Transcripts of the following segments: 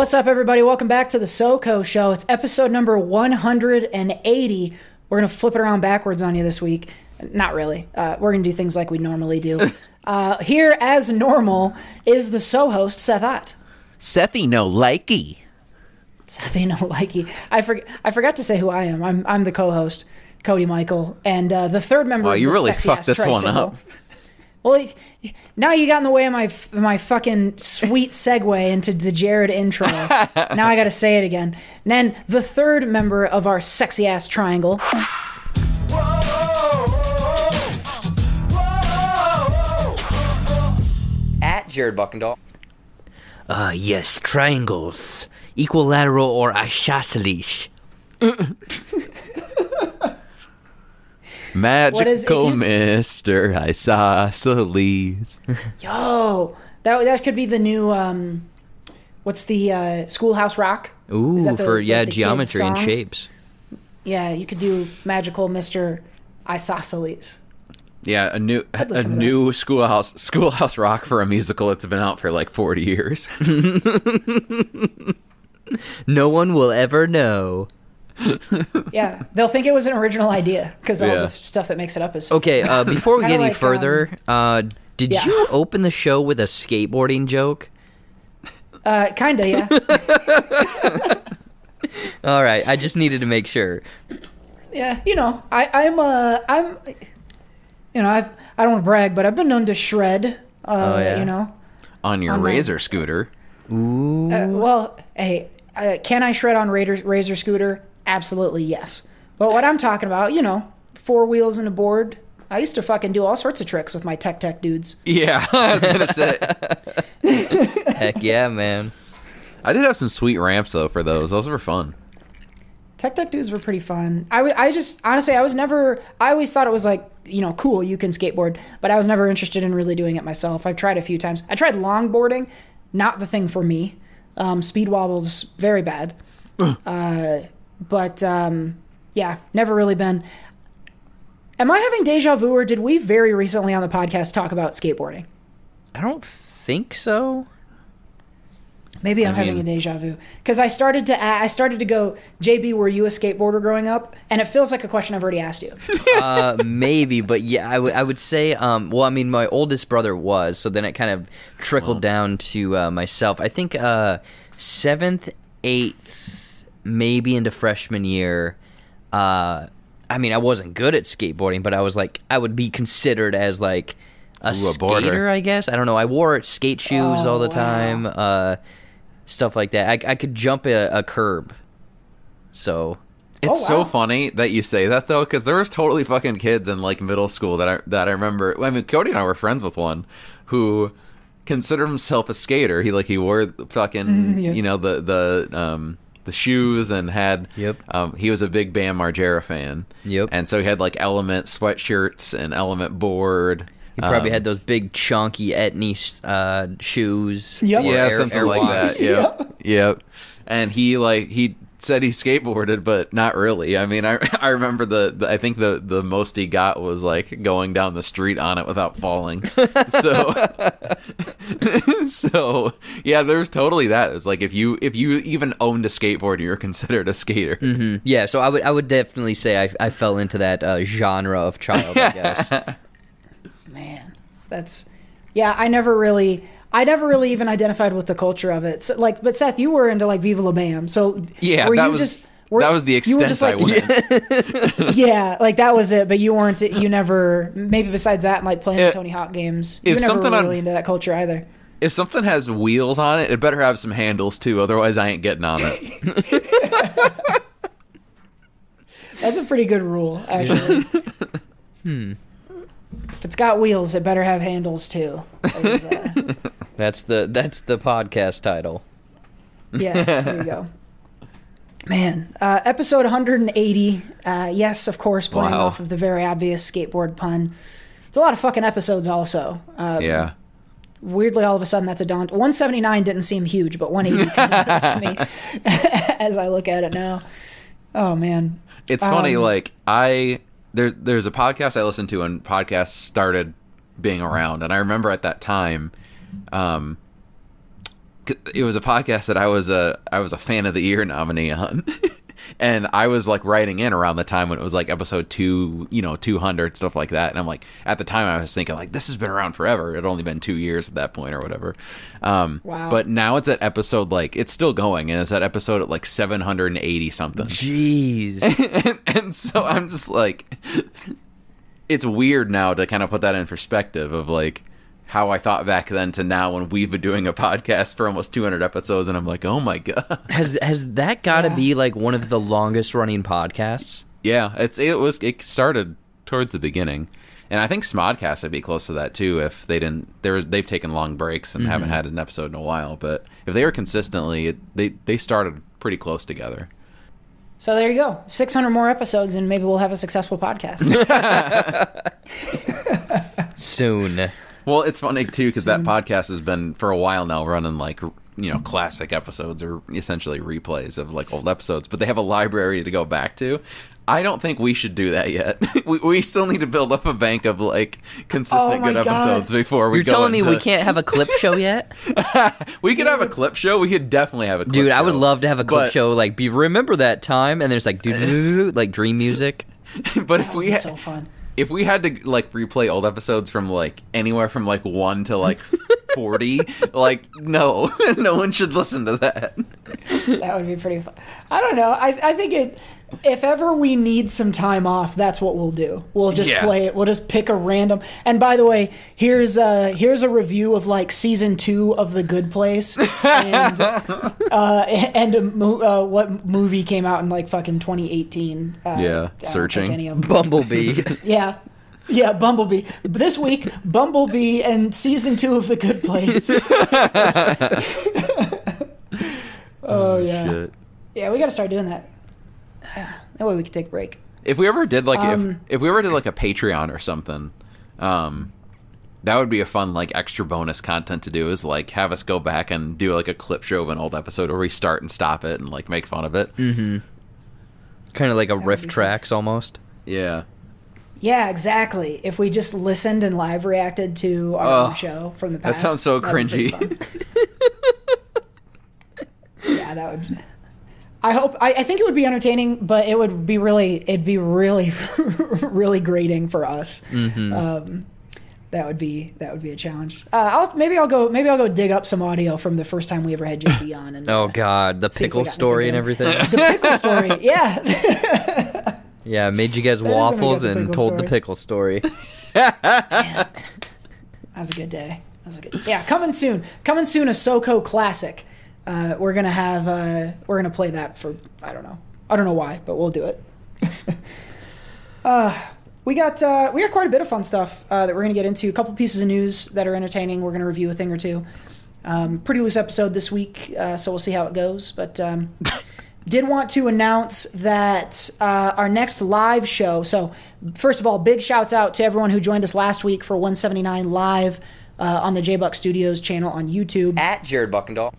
What's up, everybody? Welcome back to the SoCo Show. It's episode number 180. We're going to flip it around backwards on you this week. Not really. Uh, we're going to do things like we normally do. uh, here, as normal, is the So host, Seth Ott. Sethy no likey. Sethy no likey. I, for- I forgot to say who I am. I'm, I'm the co host, Cody Michael. And uh, the third member Wow, of you the really fucked this one up. Well, now you got in the way of my my fucking sweet segue into the Jared intro. now I got to say it again. And then the third member of our sexy ass triangle, at Jared Buckendall. Uh, yes, triangles. Equilateral or isosceles. Magical you- Mister Isosceles. yo, that that could be the new um, what's the uh, Schoolhouse Rock? Ooh, the- for yeah, the geometry and shapes. Yeah, you could do magical Mister Isosceles. Yeah, a new a new schoolhouse schoolhouse rock for a musical. It's been out for like forty years. No one will ever know. Yeah, they'll think it was an original idea because all Yeah. the stuff that makes it up is so Okay, uh, before we get any like, further, uh, did yeah. you open the show with a skateboarding joke? uh, kinda yeah. All right, I just needed to make sure. Yeah, you know, I, I'm uh I'm you know, I've I don't want to brag, but I've been known to shred. Uh, Oh, yeah. you know. On your On my- razor scooter. Uh, well, hey, uh, can I shred on Razor, Razor scooter? Absolutely yes. But what I'm talking about, you know, four wheels and a board. I used to fucking do all sorts of tricks with my Tech Deck dudes. Yeah, I was gonna say. Heck yeah, man. I did have some sweet ramps though for those. Those were fun. Tech Deck dudes were pretty fun. I, w- I just honestly I was never I always thought it was like you know cool you can skateboard, but I was never interested in really doing it myself. I've tried a few times. I tried longboarding, not the thing for me. Um, speed wobbles very bad. uh, but um, yeah, never really been. Am I having deja vu, or did we very recently on the podcast talk about skateboarding? I don't think so. Maybe I'm I having a deja vu because I started to I started to go. JB, were you a skateboarder growing up? And it feels like a question I've already asked you. Uh, maybe, but yeah, I would say, um, well, I mean, my oldest brother was, so then it kind of trickled down to uh, myself. I think uh, seventh, eighth, maybe into freshman year. Uh, I mean, I wasn't good at skateboarding, but I was like, I would be considered as like a Ooh, a boarder. skater, I guess. I don't know. I wore skate shoes Oh, all the wow. time, uh, stuff like that. I, I could jump a, a curb, so It's Oh, so funny that you say that though, because there was totally fucking kids in like middle school that I that I remember. I mean, Cody and I were friends with one who considered himself a skater. He like he wore fucking Yeah. you know the the um the shoes and had Yep. um he was a big Bam Margera fan. Yep. and so he had like Element sweatshirts and Element board. He probably Um, had those big chunky Etnies uh, shoes. Yep. yeah Air- something Air like Walks. that. Yep, yep. And he like he said he skateboarded, but not really. I mean, I I remember the, the I think the the most he got was like going down the street on it without falling. so so yeah, there's totally that. It's like if you if you even owned a skateboard, you're considered a skater. Yeah, so I would I would definitely say I, I fell into that uh, genre of child. I guess. Man, that's yeah. I never really, I never really even identified with the culture of it. So, like, but Seth, you were into like Viva La Bam, so Yeah, were that you was just, were- that was the you were extent just I like, went. yeah, like that was it. But you weren't, you never, maybe besides that, and like playing the Tony Hawk games, you if were never something on- really into that culture either. If something has wheels on it, it better have some handles too. Otherwise, I ain't getting on it. That's a pretty good rule, actually. hmm. If it's got wheels, it better have handles too. There's, uh, That's the that's the podcast title. Yeah, there you go. Man, uh, episode 180. Uh, yes, of course, playing Wow. off of the very obvious skateboard pun. It's a lot of fucking episodes, also. Um, yeah. Weirdly, all of a sudden, that's a daunt. 179 didn't seem huge, but 180 kind of does to me as I look at it now. Oh man, It's funny, Um, like I there there's a podcast I listened to and podcasts started being around, and I remember at that time, um, it was a podcast that I was a I was a fan of the year nominee on. and I was like writing in around the time when it was like episode 2, you know, 200 stuff like that. And I'm like at the time I was thinking like this has been around forever. It had only been 2 years at that point or whatever. Um Wow. but now it's at episode like it's still going and it's at episode at like 780 something. Jeez. and, and so I'm just like, it's weird now to kind of put that in perspective of like how I thought back then to now when we've been doing a podcast for almost 200 episodes, and I'm like, oh my god, has has that got to Yeah. be like one of the longest running podcasts? yeah, it's it was it started towards the beginning. And I think Smodcast would be close to that too if they didn't. There was, they've taken long breaks and haven't mm-hmm. had an episode in a while. But if they were consistently, it, they they started pretty close together. So there you go. 600 more episodes, and maybe we'll have a successful podcast. Soon. Well, it's funny too because that podcast has been for a while now running like you know classic episodes or essentially replays of like old episodes, but they have a library to go back to. I don't think we should do that yet. we, we still need to build up a bank of like consistent Oh good God. episodes before we You're go. telling me we can't have a clip show yet? We could have a clip show. We could definitely have a clip show. Dude, I would love to have a clip But- show like be remember that time and there's like doo like dream music. But if we ha- so fun. If we had to like replay old episodes from like anywhere from like one to like forty, like no, no one should listen to that. That would be pretty fun. I don't know. I, I think it. If ever we need some time off, that's what we'll do. We'll just Yeah. play it. We'll just pick a random. And by the way, here's a here's a review of like season two of The Good Place, and uh, and a mo- uh, what movie came out in like fucking 2018. Uh, I searching. any of them. Bumblebee. Yeah. Yeah, Bumblebee. This week, Bumblebee and season two of The Good Place. oh, yeah. Shit. Yeah, we got to start doing that. That way we could take a break. If we ever did like Um, if if we ever did like a Patreon or something, um, that would be a fun like extra bonus content to do. Is like have us go back and do like a clip show of an old episode, or restart and stop it and like make fun of it. Mm-hmm. kind of like a riff be fun. tracks almost. Yeah, Yeah, exactly. If we just listened and live reacted to our own Oh, show from the past. that sounds so that would be cringy. yeah, that would. I hope. I, I think it would be entertaining, but it would be really. It'd be really, really grating for us. Mm-hmm. Um, that would be that would be a challenge. Uh, I'll maybe I'll go maybe I'll go dig up some audio from the first time we ever had JB on. And Oh god, the if pickle story and everything. the pickle story. Yeah, yeah, made you guys we waffles the and told the pickle story. that was a good day. That was a good. Yeah, coming soon. Coming soon. A SoCo classic. Uh, we're gonna have. Uh, we're gonna play that for. I don't know. I don't know why, but we'll do it. uh, we got uh, we got quite a bit of fun stuff uh, that we're gonna get into. A couple pieces of news that are entertaining. We're gonna review a thing or two. Um, pretty loose episode this week, uh, so we'll see how it goes. But um, did want to announce that uh, our next live show. So, first of all, big shouts out to everyone who joined us last week for 179 live uh, on the J Buck Studios channel on YouTube. At Jared Buckendahl.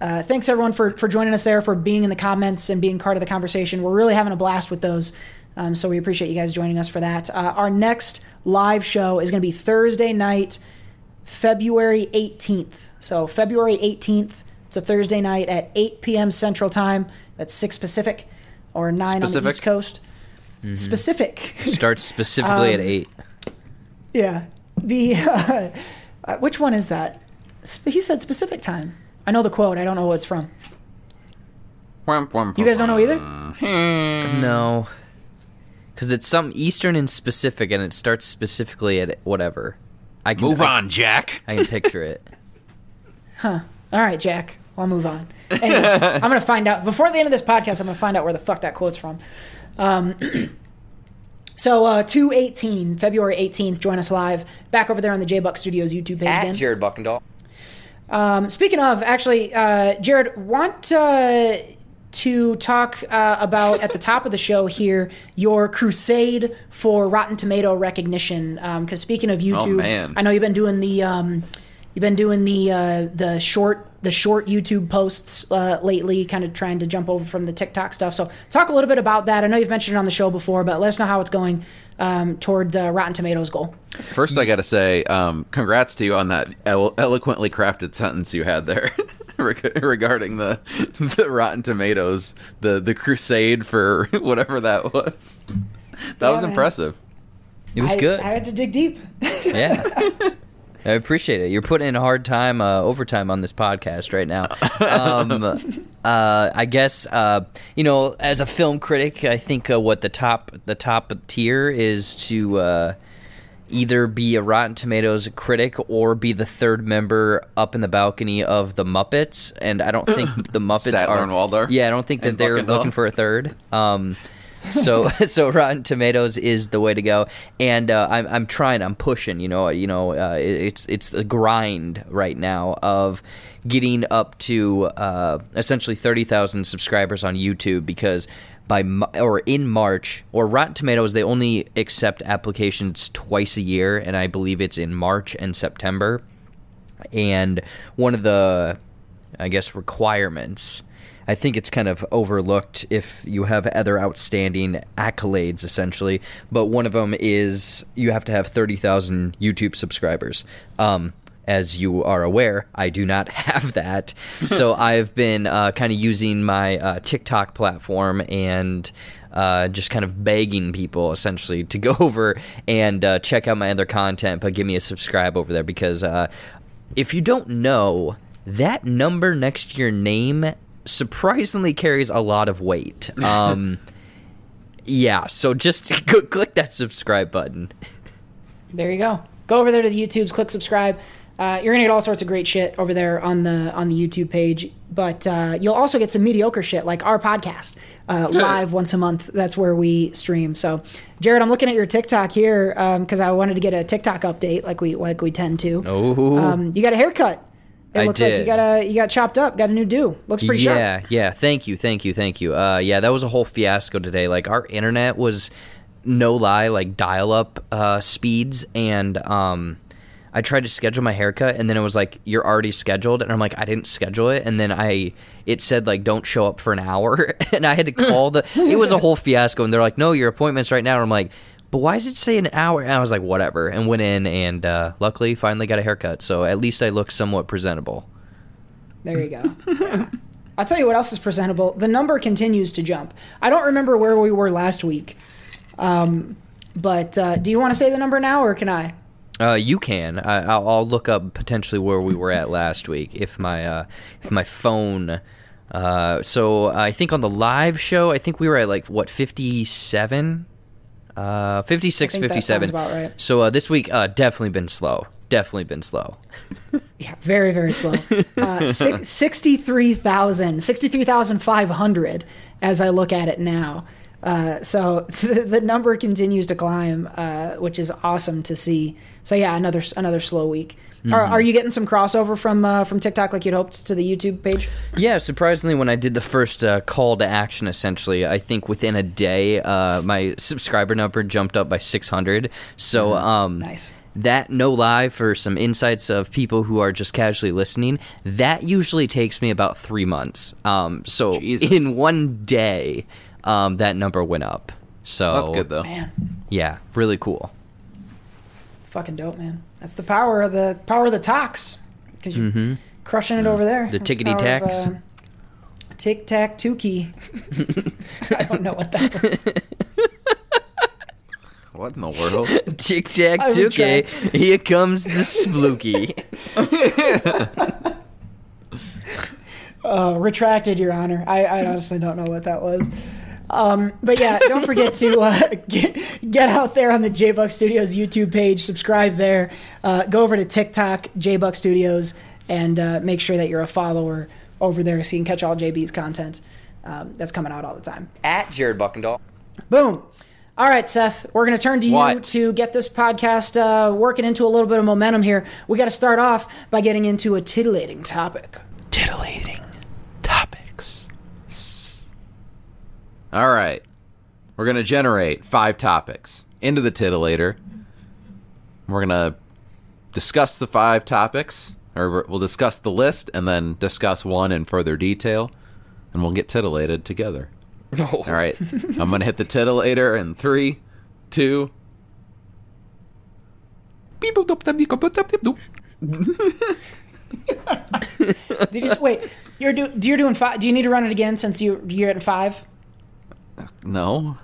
Uh, thanks everyone for for joining us there, for being in the comments and being part of the conversation. We're really having a blast with those. Um, so we appreciate you guys joining us for that. Uh, our next live show is going to be Thursday night, February 18th. So February 18th, it's a Thursday night at 8 p.m. Central Time. That's 6 Pacific or 9 on the East Coast. Specific. Starts specifically Um, at eight. yeah. The uh, which one is that? He said specific time. I know the quote. I don't know what it's from. You guys don't know either? No, because it's some Eastern and specific, and it starts specifically at whatever. I can Move I, on, Jack. I can picture it. Huh. All right, Jack. I'll move on. Anyway, I'm gonna find out before the end of this podcast. I'm gonna find out where the fuck that quote's from. Um, so uh, 218, February 18th. Join us live back over there on the J Buck Studios YouTube page. At again. Jared Buckendahl. Um, speaking of, actually, uh, Jared, want uh, to talk uh, about at the top of the show here your crusade for Rotten Tomato recognition? Because speaking of YouTube, man. I know you've been doing the um, you've been doing the uh, the short the short YouTube posts uh, lately, kind of trying to jump over from the TikTok stuff. So talk a little bit about that. I know you've mentioned it on the show before, but let us know how it's going um, toward the Rotten Tomatoes goal. First, I got to say, um, congrats to you on that elo- eloquently crafted sentence you had there. regarding the the Rotten Tomatoes, the the crusade for whatever that was. That Yeah, was man. impressive. It was I, good. I had to dig deep. yeah. I appreciate it. You're putting in a hard time, uh, overtime on this podcast right now. Um, uh, I guess uh, you know, as a film critic, I think uh, what the top the top tier is to uh, either be a Rotten Tomatoes critic or be the third member up in the balcony of the Muppets. And I don't think the Muppets Statler are. and Waldorf Yeah, I don't think that they're looking for a third. Um, so so Rotten Tomatoes is the way to go, and uh, I'm I'm trying, I'm pushing. You know, you know, uh, it- it's it's the grind right now of getting up to uh, essentially thirty thousand subscribers on YouTube because by or in March or Rotten Tomatoes they only accept applications twice a year, and I believe it's in March and September and one of the i guess requirements i think it's kind of overlooked if you have other outstanding accolades essentially but one of them is you have to have 30,000 YouTube subscribers um as you are aware, I do not have that. so I've been uh, kind of using my uh, TikTok platform and uh, just kind of begging people essentially to go over and uh, check out my other content, but give me a subscribe over there because uh, if you don't know, that number next to your name surprisingly carries a lot of weight. Um, yeah, so just go click that subscribe button. There you go. Go over there to the YouTubes, click subscribe. Uh, you're gonna get all sorts of great shit over there on the on the YouTube page, but uh, you'll also get some mediocre shit like our podcast uh, live once a month. That's where we stream. So, Jared, I'm looking at your TikTok here because I wanted to get a TikTok update like we like we tend to. Oh, Um, you got a haircut. It I looks like you got a you got chopped up, got a new do. Looks pretty yeah, sharp. yeah. Thank you, thank you, thank you. Uh, yeah, that was a whole fiasco today. Like our internet was, no lie, like dial-up uh, speeds, and um, I tried to schedule my haircut, and then it was like you're already scheduled, and I'm like I didn't schedule it, and then I it said like don't show up for an hour, and I had to call the. It was a whole fiasco, and they're like, no, your appointment's right now. And I'm like. But why does it say an hour? And I was like, whatever, and went in, and uh, luckily, finally got a haircut. So at least I look somewhat presentable. There you go. Yeah. I'll tell you what else is presentable. The number continues to jump. I don't remember where we were last week. Um, but uh, do you want to say the number now, or can I? Uh, you can. I, I'll, I'll look up potentially where we were at last week if my uh, if my phone. Uh, so I think on the live show, I think we were at like what fifty seven, uh, 56, I think 57. sounds about right. So uh, this week, uh, definitely been slow. Definitely been slow. Yeah, very, very slow. Uh, six, 63,000, 63,500 as I look at it now. Uh, so the, the number continues to climb, uh, which is awesome to see. So yeah, another another slow week. Are, Mm-hmm. are you getting some crossover from uh, from TikTok like you'd hoped to the YouTube page? Yeah, surprisingly, when I did the first uh, call to action, essentially, I think within a day, uh, my subscriber number jumped up by 600. So, um, Nice. That no lie for some insights of people who are just casually listening. That usually takes me about three months. Um, so Jesus. in one day, um, that number went up. So That's good though. Man, Yeah, really cool. Fucking dope, man. That's the power of the power of the talks because you're crushing it over there. Mm-hmm. The That's tickety power of, tacks. uh, Tic tac two key. I don't know what that was. What in the world? Tic tac I toe. Here comes the splooky. Uh, retracted, Your Honor. I, I honestly don't know what that was. Um, but yeah, don't forget to uh, get, get out there on the J Buck Studios YouTube page, subscribe there, uh, go over to TikTok, J Buck Studios, and uh, make sure that you're a follower over there so you can catch all JB's content um, that's coming out all the time. At Jared Buckendall. Boom. All right, Seth, we're going to turn to you What? to get this podcast uh, working into a little bit of momentum here. We got to start off by getting into a titillating topic. Titillating All right. We're going to generate five topics into the titillator. We're going to discuss the five topics, or we'll discuss the list and then discuss one in further detail, and we'll get titillated together. All right. I'm going to hit the titillator in three, two. Did you s- wait? You're do, you're doing five. Do you need to run it again since you you're at five? No.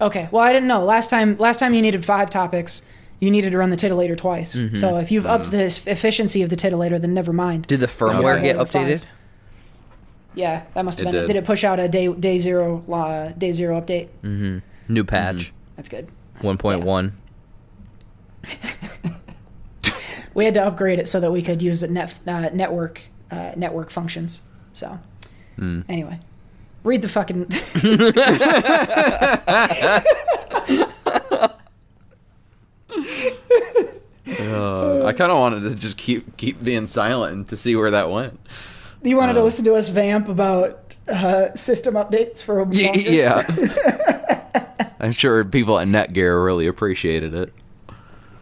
Okay. Well, I didn't know. Last time last time you needed five topics. You needed to run the titillator twice. Mm-hmm. So if you've upped the efficiency of the titillator, then never mind. Did the firmware Okay. get Five. updated? Yeah, that must have It been it. did. Did it push out a day day zero uh, day zero update? New patch, That's good. 1.1. We had to upgrade it so that we could use the net uh, network uh, network functions. So anyway, read the fucking. I kind of wanted to just keep keep being silent and to see where that went. you wanted to listen to us vamp about uh, system updates for a longer? Yeah. I'm sure people at Netgear really appreciated it.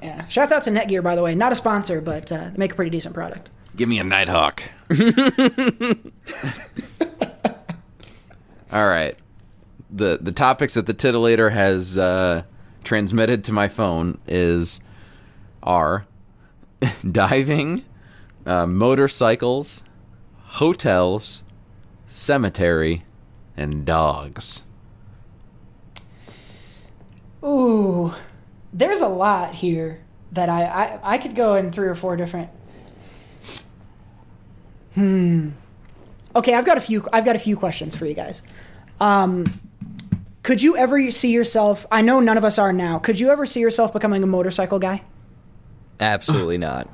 Yeah. Shouts out to Netgear, by the way. Not a sponsor, but uh, they make a pretty decent product. Give me a Nighthawk. All right. The the topics that the titillator has uh, transmitted to my phone is are diving, uh, motorcycles, hotels, cemetery, and dogs. Ooh, there's a lot here that I, I I could go in three or four different. Hmm. Okay, I've got a few. I've got a few questions for you guys. Um, could you ever see yourself? I know none of us are now. Could you ever see yourself becoming a motorcycle guy? Absolutely not.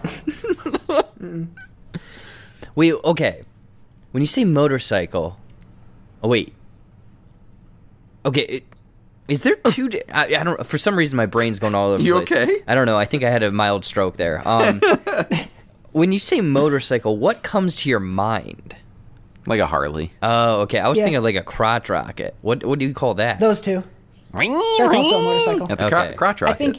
wait, okay. When you say motorcycle, oh wait. Okay, it, is there two? di- I, I don't. For some reason, my brain's going all over. You the place. okay? I don't know. I think I had a mild stroke there. Um, when you say motorcycle, what comes to your mind? Like a Harley. Oh, okay. I was Yeah. thinking like a crotch rocket. What What do you call that? Those two. That's also a motorcycle. That's a cro- Okay. crotch I think,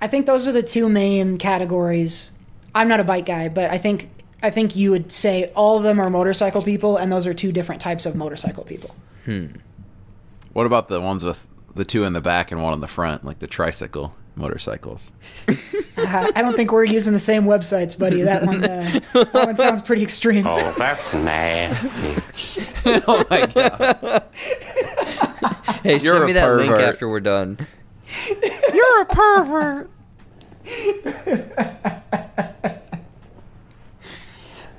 I think those are the two main categories. I'm not a bike guy, but I think I think you would say all of them are motorcycle people, and those are two different types of motorcycle people. Hmm. What about the ones with the two in the back and one in the front, like the tricycle motorcycles? I I don't think we're using the same websites, buddy. That one, uh, that one sounds pretty extreme. Oh, that's nasty. oh my god. hey, You're send a me that link after we're done. You're a pervert.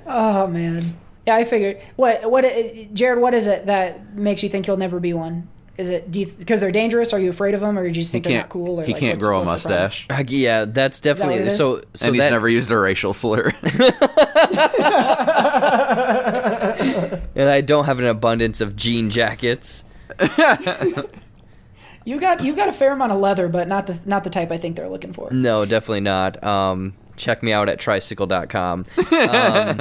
Oh man, yeah, I figured. What what, uh, Jared? What is it that makes you think you'll never be one? Is it do you because they're dangerous? Are you afraid of them, or do you just He think they're can't cool? Or he like, can't what's- grow a what's the problem? mustache. Uh, yeah, that's what definitely it is? so. So and he's that, never used a racial slur. and I don't have an abundance of jean jackets. You got you got a fair amount of leather, but not the not the type I think they're looking for. No, definitely not. Um, check me out at tricycle.com. Um,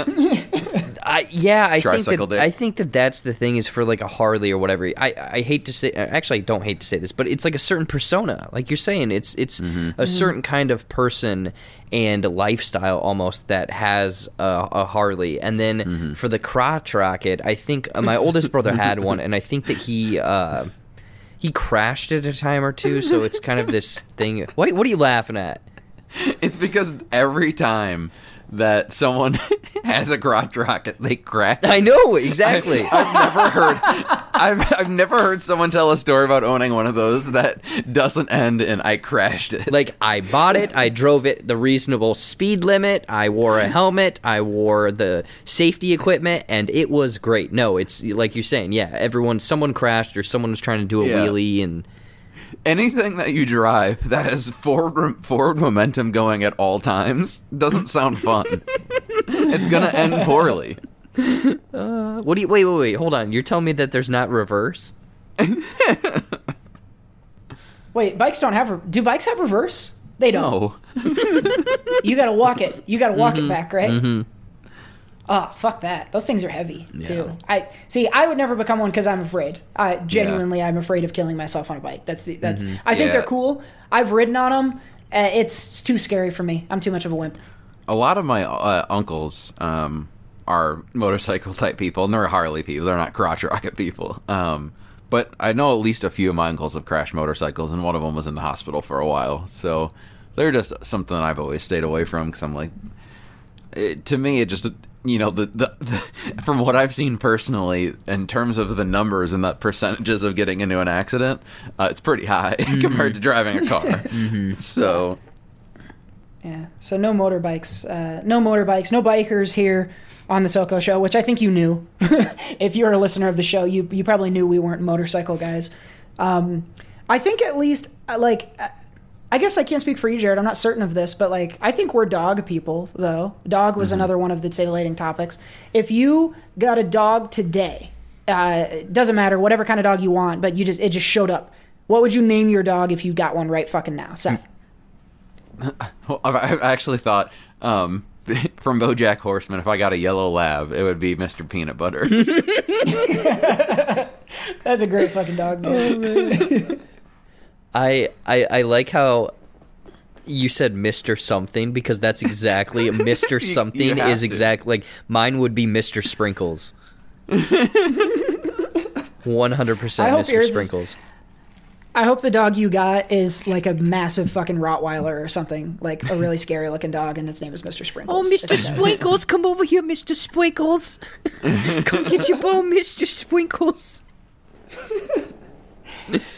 I, yeah, I think that dick. I think that that's the thing is for like a Harley or whatever. I, I hate to say actually I don't hate to say this, but it's like a certain persona. Like you're saying, it's it's a certain kind of person and lifestyle almost that has a, a Harley. And then for the crotch rocket, I think uh, my oldest brother had one, and I think that he. Uh, he crashed it a time or two, so it's kind of this thing. What, what are you laughing at? it's because every time that someone has a crotch rocket, they crash. I know exactly. I've never heard I've, I've never heard someone tell a story about owning one of those that doesn't end in I crashed it. like I bought it, I drove it the reasonable speed limit, I wore a helmet, I wore the safety equipment, and it was great. No, it's like you're saying, yeah, everyone, someone crashed or someone was trying to do a Yeah. wheelie, and anything that you drive that has forward forward momentum going at all times doesn't sound fun. it's gonna end poorly. Uh, what do you? Wait, wait, wait, hold on. You're telling me that there's not reverse? Wait, bikes don't have. re- Do bikes have reverse? They don't. No, You got to walk it. You got to walk it mm-hmm. back, right? Mm-hmm. Oh, fuck that. Those things are heavy too. I see. I would never become one because I'm afraid. I genuinely, I'm afraid of killing myself on a bike. That's the. That's. I think Yeah. they're cool. I've ridden on them. Uh, it's too scary for me. I'm too much of a wimp. a lot of my uh, uncles um, are motorcycle type people, and they're Harley people. They're not crotch rocket people. Um, but I know at least a few of my uncles have crashed motorcycles, and one of them was in the hospital for a while. So they're just something that I've always stayed away from because I'm like, it, to me, it just you know the, the, the from what I've seen personally in terms of the numbers and the percentages of getting into an accident, uh, it's pretty high compared to driving a car. So Yeah. So no motorbikes. Uh, no motorbikes. No bikers here on the SoCo show, which I think you knew. if you're a listener of the show, you you probably knew we weren't motorcycle guys. Um, I think at least uh, like. I guess I can't speak for you, Jared. I'm not certain of this, but like I think we're dog people, though. Dog was another one of the titillating topics. If you got a dog today, uh, it doesn't matter whatever kind of dog you want, but you just it just showed up. What would you name your dog if you got one right fucking now, Seth? Well, I've, I've actually thought um, from BoJack Horseman, if I got a yellow lab, it would be Mr. Peanut Butter. That's a great fucking dog name. I, I I like how you said Mr. Something because that's exactly Mr. Something have is exactly like mine would be Mr. Sprinkles. One hundred percent Mr. Sprinkles. I hope the dog you got is like a massive fucking Rottweiler or something, like a really scary looking dog, and its name is Mr. Sprinkles. Oh, Mr. It's a dog. Sprinkles, come over here, Mr. Sprinkles. come get your bone, Mr. Sprinkles.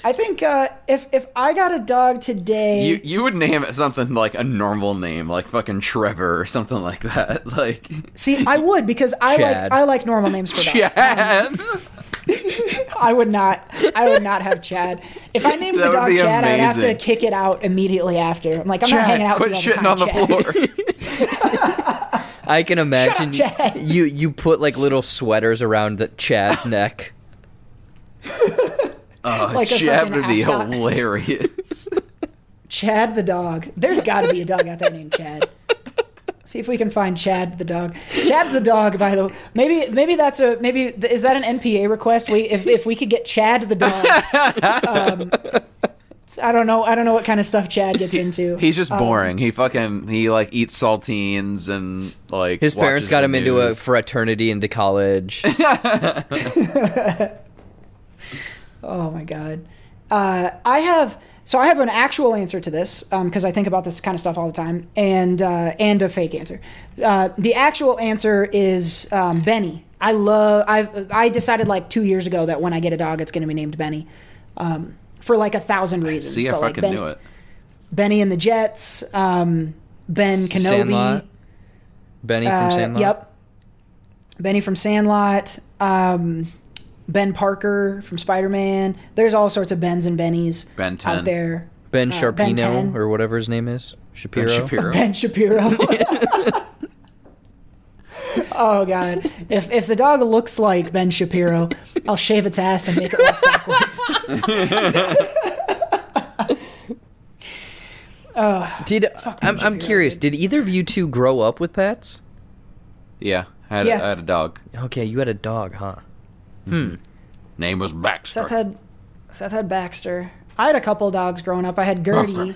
I think uh, if if I got a dog today, you you would name it something like a normal name, like fucking Trevor or something like that. Like see, I would because I Chad. like I like normal names for dogs. Chad. I would not. I would not have Chad. If I named That the dog be Chad, I'd have to kick it out immediately after. I'm like, I'm not hanging out quit with you all shitting on the the Chad. floor. I can imagine Chad. you you put like little sweaters around the Chad's neck. Oh, Like a Chad fucking would be ascot. hilarious. Chad the dog. There's got to be a dog out there named Chad. See if we can find Chad the dog. Chad the dog. By the way, maybe maybe that's a maybe is that an NPA request? We if if we could get Chad the dog. Um, I don't know. I don't know what kind of stuff Chad gets into. He's just Um, boring. he fucking he like eats saltines and like His parents got the him into a fraternity into college. Oh my god. Uh, I have so I have an actual answer to this because I think about this kind of stuff all the time, and uh, and a fake answer. Uh, the actual answer is um, Benny. I love. I've I decided like two years ago that when I get a dog, it's going to be named Benny, um, for like a thousand reasons. See, I but, like, fucking Benny, knew it. Benny and the Jets. Um, Ben Kenobi. Sandlot. Benny from Uh, Sandlot. Yep. Benny from Sandlot. Ben Parker from Spider Man. There's all sorts of Bens and Bennies Ben 10. out there. Ben Uh, Sharpino 10. or whatever his name is. Shapiro. Ben Shapiro. Ben Shapiro. oh god! If if the dog looks like Ben Shapiro, I'll shave its ass and make it walk backwards. Did I'm, I'm curious? Did either of you two grow up with pets? Yeah, I had, Yeah. A, I had a dog. Okay, you had a dog, huh? Name was Baxter. Seth had Seth had Baxter. I had a couple of dogs growing up. I had Gertie,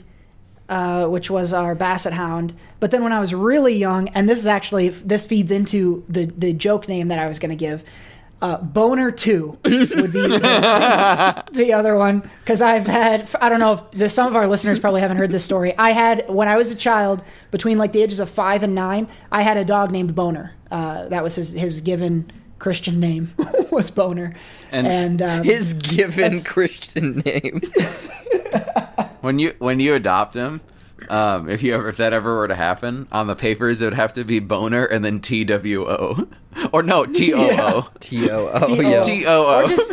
uh, which was our Basset Hound. But then when I was really young, and this is actually this feeds into the the joke name that I was going to give. Uh, Boner Two would be the, the other one because I've had I don't know if the, some of our listeners probably haven't heard this story. I had when I was a child between like the ages of five and nine, I had a dog named Boner. Uh, that was his his given Christian name was Boner, And- and, um, His given Christian name. When you when you adopt him, um, if you ever if that ever were to happen on the papers, it would have to be boner and then T W O, or no T O O. T O O. T-O. Yeah. T O O. Or just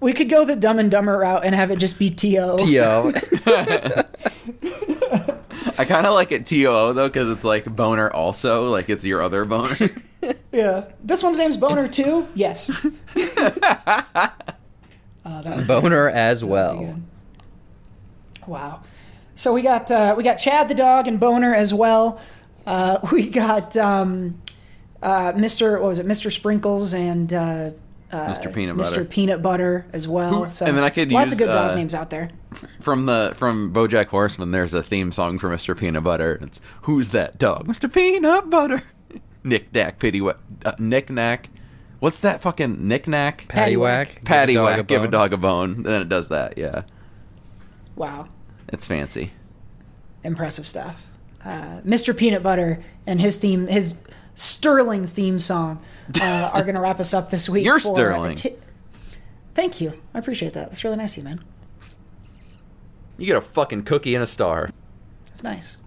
we could go the Dumb and Dumber route and have it just be T.O. T O. I kind of like it T O O though because it's like boner also, like it's your other boner. Yeah. This one's name's Boner too. Yes. Boner as well. Wow. So we got uh, we got Chad the dog and Boner as well. Uh, we got um, uh, Mr. What was it? Mr. Sprinkles and uh, Mr. Peanut Butter. Mr. Peanut Butter as well. So and then I could lots use, of good dog uh, names out there. from the from BoJack Horseman, there's a theme song for Mr. Peanut Butter. It's who's that dog? Mr. Peanut Butter. Nick Nack, pity what? Uh, Nick Nack. What's that fucking Nick Nack? Paddywhack. Patty Give a dog whack, give a bone. dog a bone. Then it does that. Yeah, Wow. it's fancy. impressive stuff. Uh, Mr. Peanut Butter and his theme, his sterling theme song uh, are going to wrap us up this week. You're for sterling. ti- Thank you. I appreciate that. That's really nice of you, man. You get a fucking cookie and a star. That's nice.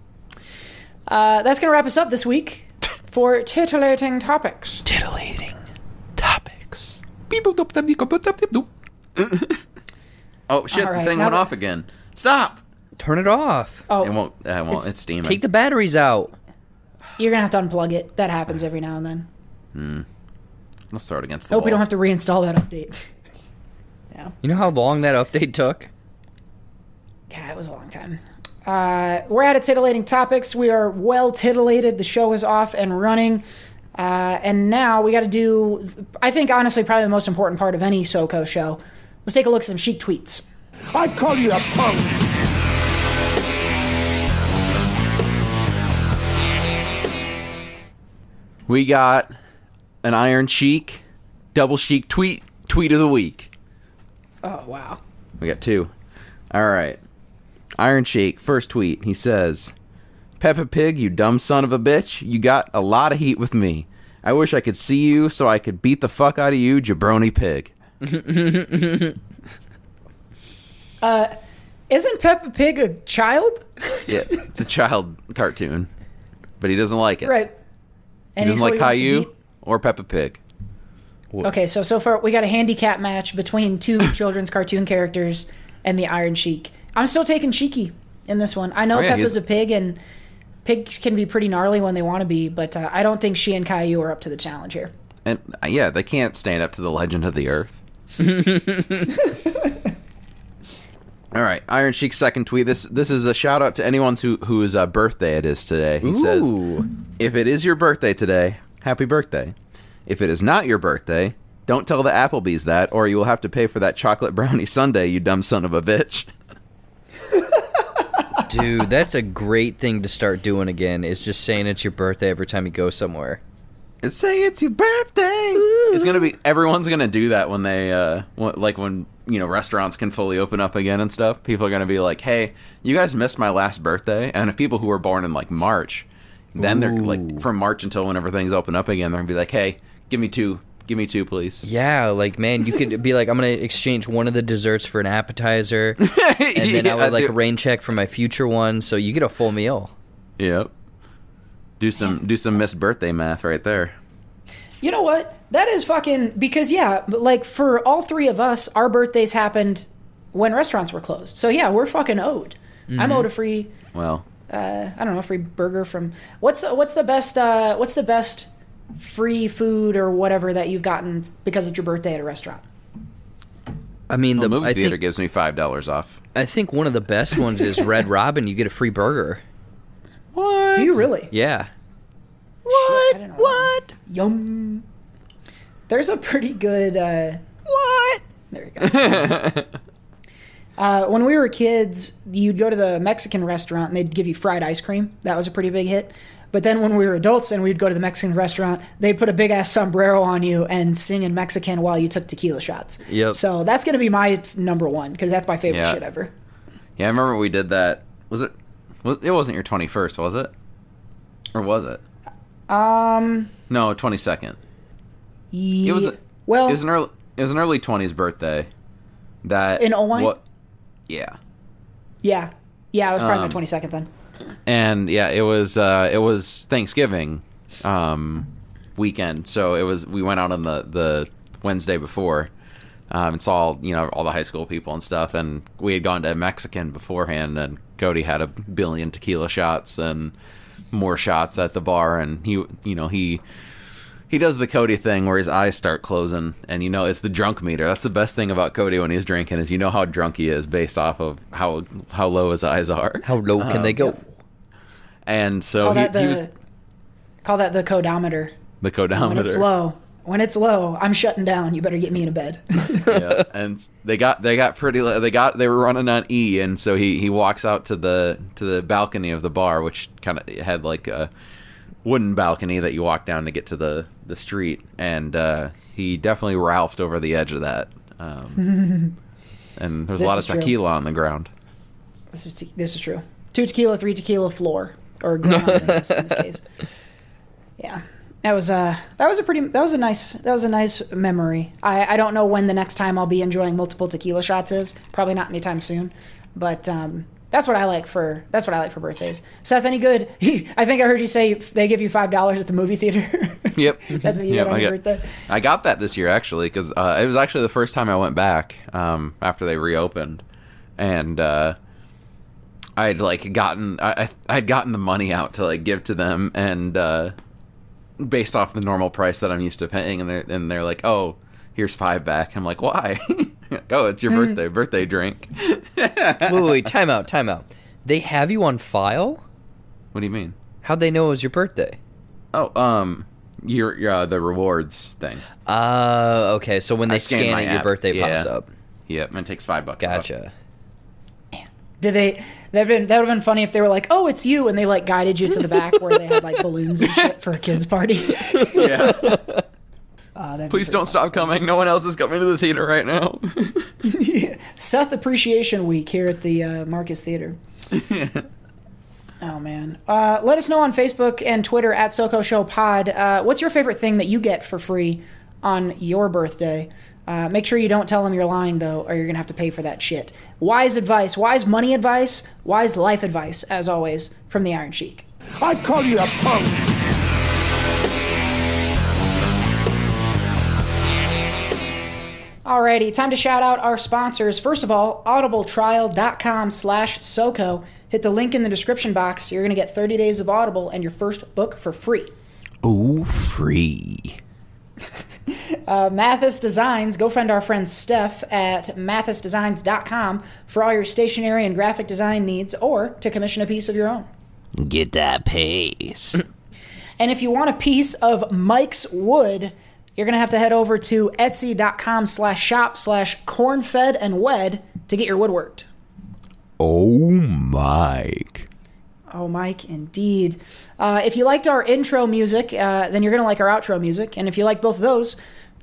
Uh, that's going to wrap us up this week for titillating topics. Titillating topics. oh shit! All right, the thing went that- off again. Stop! Turn it off. Oh, It won't. It won't. It's- It's, steaming. Take the batteries out. You're going to have to unplug it. That happens every now and then. Let's throw it against the I hope we don't have to reinstall that update. yeah. You know how long that update took? God, it was a long time. Uh, we're at a titillating topics. We are well titillated. The show is off and running. Uh, and now we got to do, I think, honestly, probably the most important part of any SoCo show. Let's take a look at some Sheik tweets. I call you a punk. We got an Iron Sheik, double Sheik tweet tweet of the week. Oh, wow. We got two. All right. Iron Sheik, first tweet. He says, Peppa Pig, you dumb son of a bitch. You got a lot of heat with me. I wish I could see you so I could beat the fuck out of you, jabroni pig. Uh, isn't Peppa Pig a child? Yeah, it's a child cartoon, but he doesn't like it. right. He And doesn't like he Caillou beat- or Peppa Pig. Okay, so so far we got a handicap match between two children's cartoon characters and the Iron Sheik. I'm still taking Cheeky in this one. I know Oh, yeah, Peppa's he's- a pig, and pigs can be pretty gnarly when they want to be, but uh, I don't think she and Caillou are up to the challenge here. And uh, yeah, they can't stand up to the legend of the earth. All right, Iron Sheik's second tweet. This this is a shout out to anyone who whose uh, birthday it is today. He says, "If it is your birthday today, happy birthday. If it is not your birthday, don't tell the Applebee's that, or you will have to pay for that chocolate brownie sundae. You dumb son of a bitch." Dude, that's a great thing to start doing again. Is just saying it's your birthday every time you go somewhere. And say it's your birthday. It's gonna be everyone's gonna do that when they uh when, like when you know restaurants can fully open up again and stuff. People are gonna be like, "Hey, you guys missed my last birthday." And if people who were born in like March, then they're like from March until whenever things open up again, they're gonna be like, "Hey, give me two, give me two, please." Yeah, like man, you could be like, I'm gonna exchange one of the desserts for an appetizer, and then I Yeah, would like dude. rain check for my future one, so you get a full meal. Yep. Do some do some missed birthday math right there. You know what? That is fucking because yeah, like for all three of us, our birthdays happened when restaurants were closed. So yeah, we're fucking owed. I'm owed a free Well, uh, I don't know, free burger from what's what's the best uh, what's the best free food or whatever that you've gotten because it's your birthday at a restaurant. I mean, the the movie I theater think gives me five dollars off. I think one of the best ones is Red Robin. You get a free burger. What? Do you really? Yeah. What? What? Yum. There's a pretty good. Uh, What? there you go. uh, when we were kids, you'd go to the Mexican restaurant and they'd give you fried ice cream. That was a pretty big hit. But then when we were adults and we'd go to the Mexican restaurant, they'd put a big ass sombrero on you and sing in Mexican while you took tequila shots. Yep. So that's gonna be my number one because that's my favorite Yeah. shit ever. Yeah, I remember we did that. Was it? It wasn't your twenty first, was it? Or was it? Um. No, twenty second. It was well. It was an early. It was an early twenties birthday. That In 01? What? Yeah, yeah, yeah. It was probably my Um, twenty second then. and yeah, it was. Uh, it was Thanksgiving um, weekend, so it was. We went out on the the Wednesday before. Um, and saw you know all the high school people and stuff, and we had gone to Mexican beforehand, and Cody had a billion tequila shots and more shots at the bar, and he you know he he does the Cody thing where his eyes start closing, and you know it's the drunk meter. That's the best thing about Cody when he's drinking is you know how drunk he is based off of how how low his eyes are. How low can they go? And so Call he, that the he was call that the codometer. the When codometer. it's low, when it's low, I'm shutting down. You better get me in a bed. yeah, and they got they got pretty. They got they were running on E, and so he he walks out to the to the balcony of the bar, which kind of had like a wooden balcony that you walk down to get to the the street, and uh, he definitely ralphed over the edge of that. Um, and there's a lot of is true. tequila on the ground. this is te- this is true. Two tequila, three tequila floor or ground in this, in this case. Yeah. That was a that was a pretty that was a nice that was a nice memory. I I don't know when the next time I'll be enjoying multiple tequila shots is. Probably not anytime soon, but um, that's what I like for that's what I like for birthdays. Seth, any good? I think I heard you say they give you five dollars at the movie theater. Yep. That's what you Yep, got on I your got- birthday. I got that this year actually because uh, it was actually the first time I went back um, after they reopened, and uh, I'd like gotten I, I- I'd gotten the money out to like give to them, and uh, based off the normal price that I'm used to paying, and they're, and they're like, oh, here's five back. I'm like, why? oh, it's your birthday, birthday drink. wait, wait, wait, time out, time out. They have you on file? What do you mean? How'd they know it was your birthday? Oh, um, your your uh, the rewards thing. Uh, okay. So when I they scan scan my it, your app, birthday pops up. Yep, and it takes five bucks. off. Gotcha. Did they? That been that would have been funny if they were like, "Oh, it's you," and they like guided you to the back where they had like balloons and shit for a kids party. Yeah. Uh, Please don't stop coming. No one else is coming to the theater right now. Seth Appreciation Week here at the uh, Marcus Theater. oh man! Uh, let us know on Facebook and Twitter at SoCo Show Pod. Uh, what's your favorite thing that you get for free on your birthday? Uh, make sure you don't tell them you're lying though, or you're gonna have to pay for that shit. Wise advice, wise money advice, wise life advice, as always from the Iron Sheik. I call you a punk. Alrighty, time to shout out our sponsors. First of all, audibletrial.com slash SoCo. Hit the link in the description box. You're going to get 30 days of Audible and your first book for free. Oh, free. Uh, Mathis Designs, go find our friend Steph at mathisdesigns.com for all your stationery and graphic design needs or to commission a piece of your own. Get that pace. And if you want a piece of Mike's wood, you're going to have to head over to etsy.com slash shop slash cornfed and wed to get your wood worked. Oh, Mike. Oh, Mike, indeed. Uh, if you liked our intro music, uh, then you're going to like our outro music. And if you like both of those,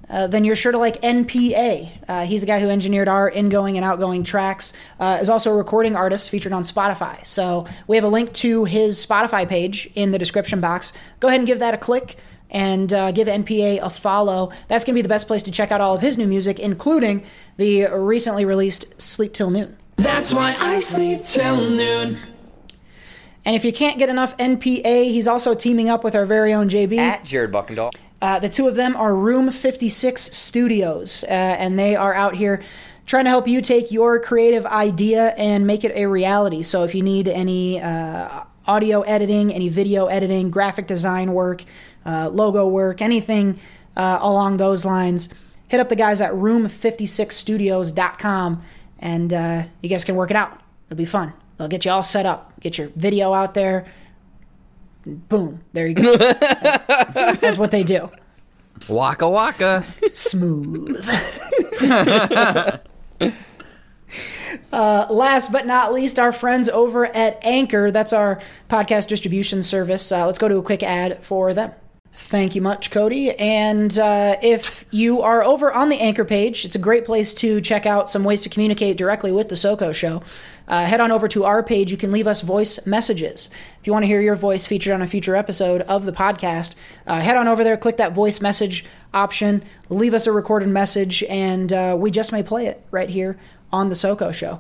uh, then you're sure to like NPA. Uh, he's the guy who engineered our ingoing and outgoing tracks, uh, is also a recording artist featured on Spotify. So we have a link to his Spotify page in the description box. Go ahead and give that a click and uh, give NPA a follow. That's going to be the best place to check out all of his new music, including the recently released Sleep Till Noon. That's why I sleep till noon. And if you can't get enough NPA, he's also teaming up with our very own JB. At Jared Buckendahl. Uh, the two of them are Room 56 Studios, uh, and they are out here trying to help you take your creative idea and make it a reality. So if you need any uh, audio editing, any video editing, graphic design work, uh, logo work, anything uh, along those lines, hit up the guys at room56studios.com and uh, you guys can work it out. It'll be fun. They'll get you all set up, get your video out there. Boom. There you go. That's, that's what they do Waka waka. smooth. uh, last but not least, our friends over at Anchor. That's our podcast distribution service. Uh, let's go to a quick ad for them. Thank you much, Cody. And uh, if you are over on the Anchor page, it's a great place to check out some ways to communicate directly with the SoCo show. Uh, head on over to our page. You can leave us voice messages. If you want to hear your voice featured on a future episode of the podcast, uh, head on over there, click that voice message option, leave us a recorded message, and uh, we just may play it right here on the SoCo show.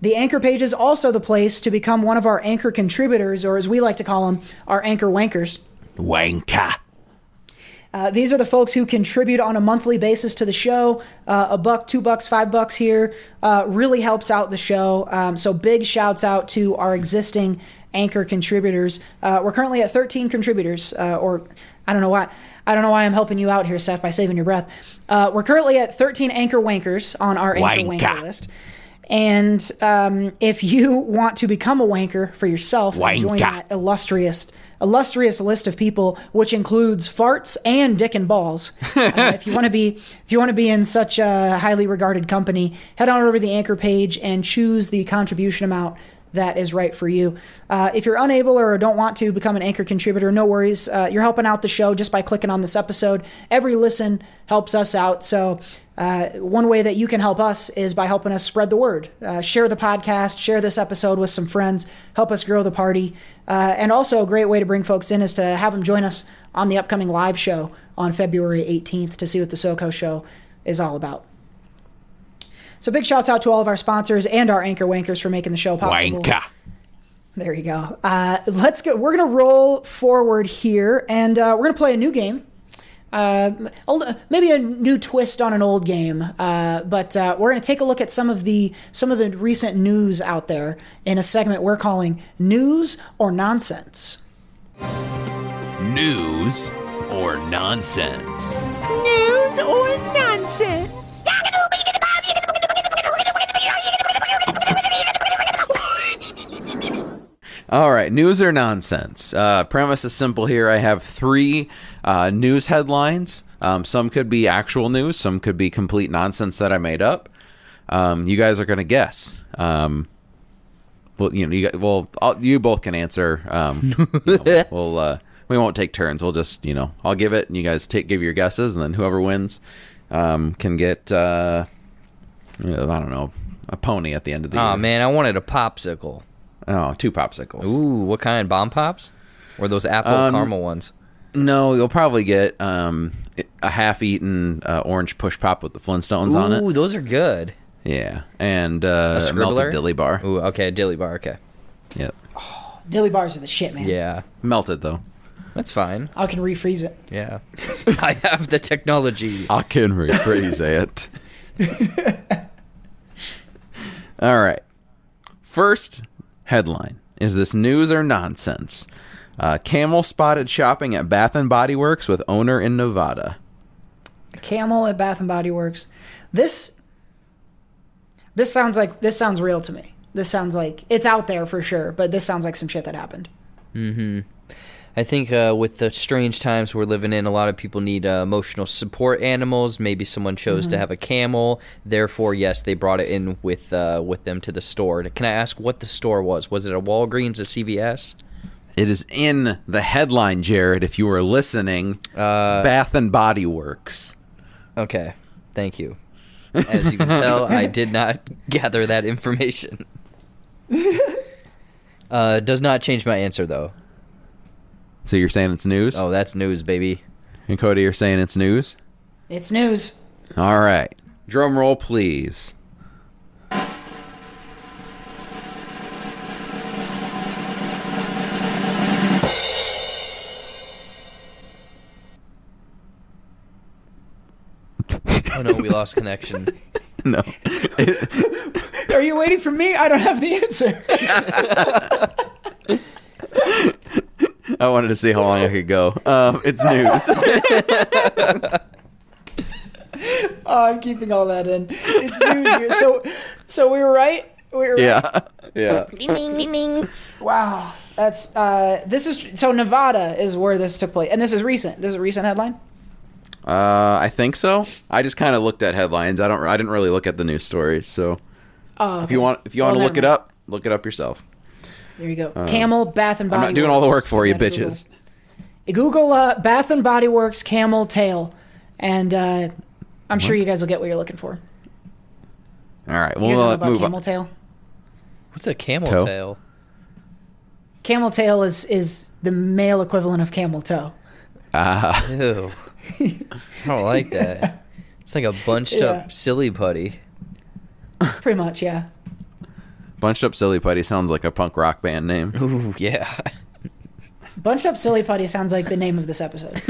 The Anchor page is also the place to become one of our Anchor contributors, or as we like to call them, our Anchor wankers. Wanka. Uh, these are the folks who contribute on a monthly basis to the show. Uh, a buck, two bucks, five bucks here uh, really helps out the show. Um, so big shouts out to our existing anchor contributors. Uh, we're currently at 13 contributors, uh, or I don't know why. I don't know why I'm helping you out here, Seth, by saving your breath. Uh, we're currently at 13 anchor wankers on our anchor Wanka. wanker list. And um, if you want to become a wanker for yourself and join that illustrious illustrious list of people, which includes farts and dick and balls. Uh, if you want to be if you want to be in such a highly regarded company, head on over to the Anchor page and choose the contribution amount that is right for you. Uh, if you're unable or don't want to become an Anchor contributor, no worries. Uh, you're helping out the show just by clicking on this episode. Every listen helps us out. So uh, one way that you can help us is by helping us spread the word. Uh, share the podcast, share this episode with some friends, help us grow the party. Uh, and also, a great way to bring folks in is to have them join us on the upcoming live show on February 18th to see what the SoCo show is all about. So, big shouts out to all of our sponsors and our anchor wankers for making the show possible. Wanka. There you go. Uh, let's go. We're gonna roll forward here, and uh, we're gonna play a new game. Uh, old, maybe a new twist on an old game, uh, but uh, we're gonna take a look at some of the some of the recent news out there in a segment we're calling "News or Nonsense." News or nonsense? News or nonsense? All right, news or nonsense. Uh, premise is simple here. I have three uh, news headlines. Um, some could be actual news, some could be complete nonsense that I made up. Um, you guys are going to guess. Um, well, you know, you got, well, I'll, you both can answer. Um, you know, we'll uh, we won't take turns. We'll just you know, I'll give it, and you guys take give your guesses, and then whoever wins um, can get uh, I don't know a pony at the end of the Oh year. man, I wanted a popsicle. Oh, two popsicles. Ooh, what kind? Bomb pops? Or those apple Um, caramel ones? No, you'll probably get um, a half-eaten uh, orange push pop with the Flintstones on it. Ooh, those are good. Yeah, and uh, A a melted dilly bar. Ooh, okay, a dilly bar. Okay, Yep, Dilly bars are the shit, man. yeah, melted though. that's fine. I can refreeze it. Yeah, I have the technology. I can refreeze it. All right. First headline is this news or nonsense? Uh, camel spotted shopping at Bath and Body Works with owner in Nevada. Camel at Bath and Body Works. This this sounds like this sounds real to me. This sounds like it's out there for sure, but this sounds like some shit that happened. I think uh, with the strange times we're living in, a lot of people need uh, emotional support animals. Maybe someone chose to have a camel, therefore, yes, they brought it in with uh, with them to the store. Can I ask what the store was? Was it a Walgreens, a CVS? It is in the headline, Jared. If you were listening, Uh, Bath and Body Works. Okay, thank you. As you can tell, I did not gather that information. Uh, does not change my answer though. So you're saying it's news? Oh, that's news, baby. And Cody, you're saying it's news? It's news. All right. Drum roll, please. Oh no, we lost connection. No. Are you waiting for me? I don't have the answer. I wanted to see how long I could go. Um, it's news. Oh, I'm keeping all that in. It's news. here. So, so we were right. We were right. yeah. Yeah. Wow. That's uh. This is so Nevada is where this took place, and this is recent. This is a recent headline. Uh, I think so. I just kind of looked at headlines. I don't. I didn't really look at the news stories. So Oh, if you want, if you want Well, to look it up, look it up yourself. There you go. Camel Bath and Body. I'm not doing all the work for you, gotta Google. bitches. Google uh, Bath and Body Works camel tail, and uh, I'm sure you guys will get what you're looking for. All right. You We'll guys uh, about move camel on. tail? What's a camel Toe. tail? Camel tail is is the male equivalent of camel toe. Ah, Ew. I don't like that. It's like a bunched Yeah. up silly putty. Pretty much, yeah. Bunched up silly putty sounds like a punk rock band name. Ooh, yeah. Bunched up silly putty sounds like the name of this episode.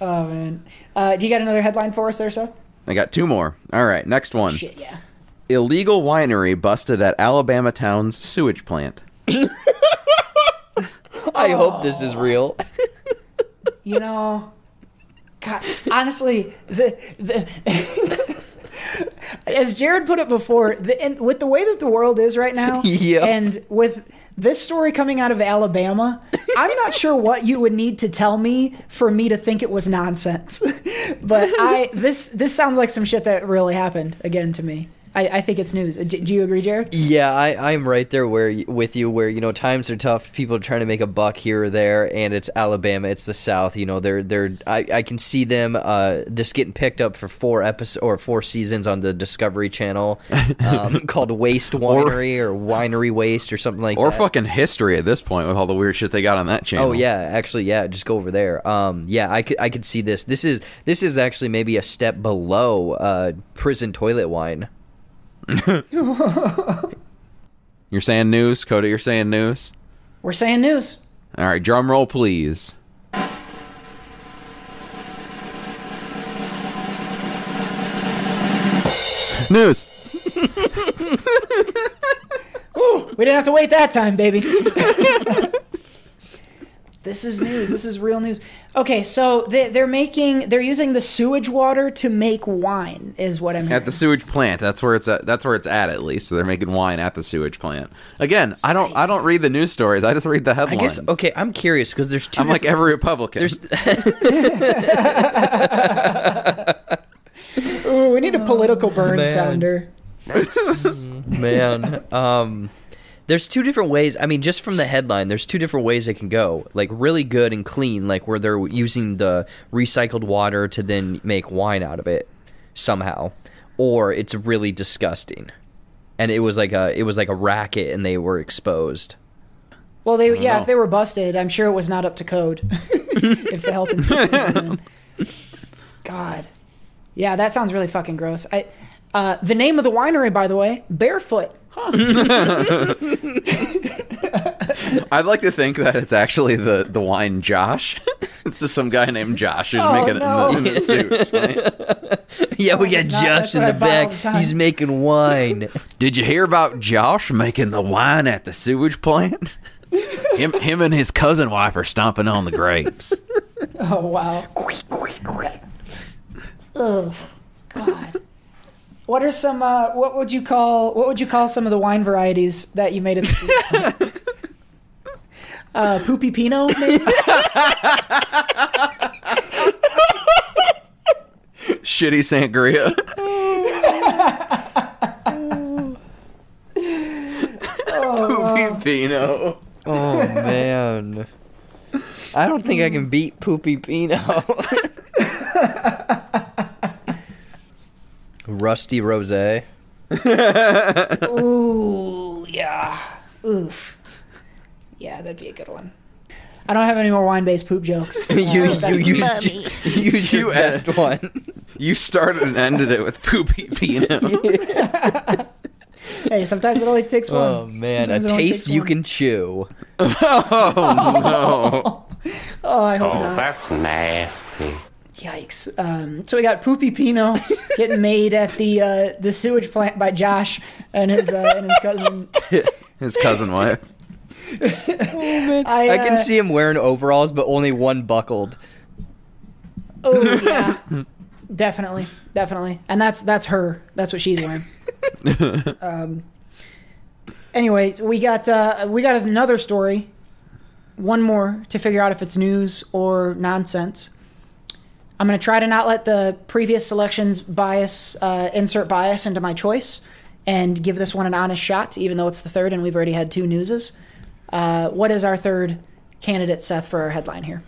oh man, uh, do you got another headline for us there, Seth? I got two more. All right. Next one. Shit, yeah. Illegal winery busted at Alabama town's sewage plant. I hope this is real. You know, God, honestly, the the. As Jared put it before, the, with the way that the world is right now, Yep. and with this story coming out of Alabama, I'm not sure what you would need to tell me for me to think it was nonsense. but I this this sounds like some shit that really happened again to me. I, I think it's news. D- do you agree, Jared? Yeah, I, I'm right there where with you. Where you know times are tough. People are trying to make a buck here or there, and it's Alabama. It's the South. You know, they're they're. I, I can see them. Uh, this getting picked up for four episodes or four seasons on the Discovery Channel, um, called Waste Winery or, Winery Waste or something like Or that. fucking history at this point with all the weird shit they got on that channel. Oh yeah, actually, yeah. Just go over there. Um, yeah, I could I could see this. This is this is actually maybe a step below uh, prison toilet wine. You're saying news, Cody. You're saying news. We're saying news. All right, drum roll, please. news. We didn't have to wait that time, baby. this is news. This is real news. Okay, so they, they're making, they're using the sewage water to make wine, is what I'm hearing. At the sewage plant. That's where it's at. That's where it's at. At least, so they're making wine at the sewage plant. Again, I don't. I don't read the news stories. I just read the I headlines. guess okay. I'm curious because there's 2 I'm like every Republican. there's Ooh, we need a political burn man. sounder. man. Um, there's two different ways. I mean, just from the headline, there's two different ways it can go. Like really good and clean, like where they're using the recycled water to then make wine out of it somehow, or it's really disgusting. And it was like a it was like a racket, and they were exposed. Well, they yeah, know. if they were busted, I'm sure it was not up to code. if the health inspector. God, yeah, that sounds really fucking gross. I, uh, the name of the winery, by the way, Barefoot. I'd like to think that it's actually the the wine Josh. it's just some guy named Josh who's Oh, making no. it in the, in the sewage plant. Yeah, we oh, got not- Josh in the I buy all back. the. He's making wine. Did you hear about Josh making the wine at the sewage plant? him, him and his cousin wife are stomping on the grapes. Oh wow. Ugh, God. What are some? Uh, what would you call? What would you call some of the wine varieties that you made at the? uh, Poopy Pinot, maybe? Shitty sangria. Poopy Pinot. Oh man. I don't think I can beat Poopy Pinot. Rusty Rose. Ooh, yeah. Oof. Yeah, that'd be a good one. I don't have any more wine-based poop jokes. you Uh, you that's- used you used your You best one. You started and ended it with Poopy Pinot. hey, sometimes it only takes one. Oh man, a Sometimes it only taste you one. can chew. Oh, no. Oh, I hope not. That's nasty. Yikes! Um, so we got Poopy Pinot getting made at the uh, the sewage plant by Josh and his uh, and his cousin. His cousin wife. I, I can uh, see him wearing overalls, but only one buckled. Oh yeah, definitely, definitely, and that's that's her. That's what she's wearing. um. Anyways, we got uh, we got another story. One more to figure out if it's news or nonsense. I'm gonna try to not let the previous selections bias uh, insert bias into my choice, and give this one an honest shot, even though it's the third and we've already had two newses. Uh, what is our third candidate, Seth, for our headline here?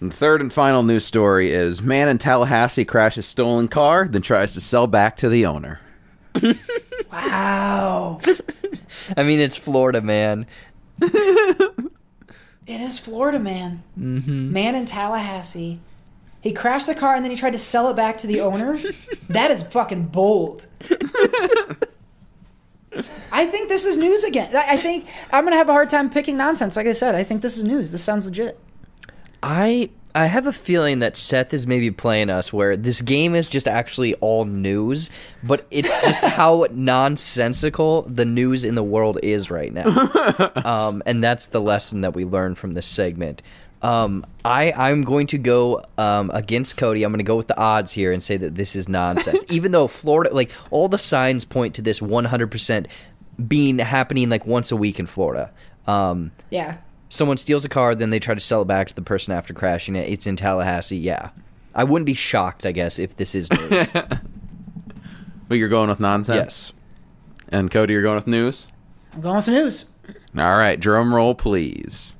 And the third and final news story is man in Tallahassee crashes stolen car, then tries to sell back to the owner. Wow. I mean, it's Florida, man. It is Florida man. Mm-hmm. Man in Tallahassee. He crashed the car and then he tried to sell it back to the owner. that is fucking bold. I think this is news again. I I think I'm gonna have a hard time picking nonsense. Like I said, I think this is news. This sounds legit. I I have a feeling that Seth is maybe playing us where this game is just actually all news, but it's just how nonsensical the news in the world is right now. um, and that's the lesson that we learned from this segment. Um, I I'm going to go um, against Cody. I'm going to go with the odds here and say that this is nonsense. Even though Florida, like all the signs point to this 100% being happening like once a week in Florida. Um, Yeah. someone steals a car, then they try to sell it back to the person after crashing it. It's in Tallahassee. Yeah, I wouldn't be shocked, I guess, if this is news. But you're going with nonsense. Yes. And Cody, you're going with news. I'm going with news. All right, drum roll, please.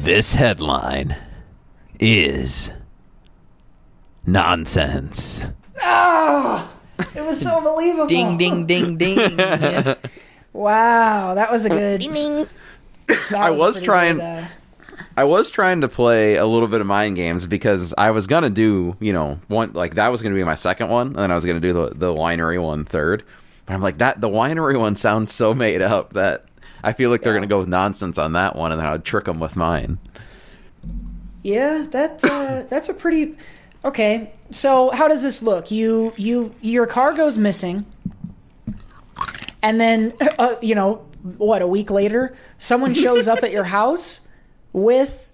This headline is nonsense. Ah, It was so believable. Ding ding ding ding. Wow, that was a good. That I a was pretty trying- good, uh, I was trying to play a little bit of mind games because I was gonna do, you know, one like that was gonna be my second one, and then I was gonna do the the winery one third. But I'm like that the winery one sounds so made up that I feel like they're gonna go with nonsense on that one, and then I would trick them with mine. yeah, that uh, that's a pretty. Okay, so how does this look? You you your car goes missing, and then uh, you know what? A week later, someone shows up at your house with.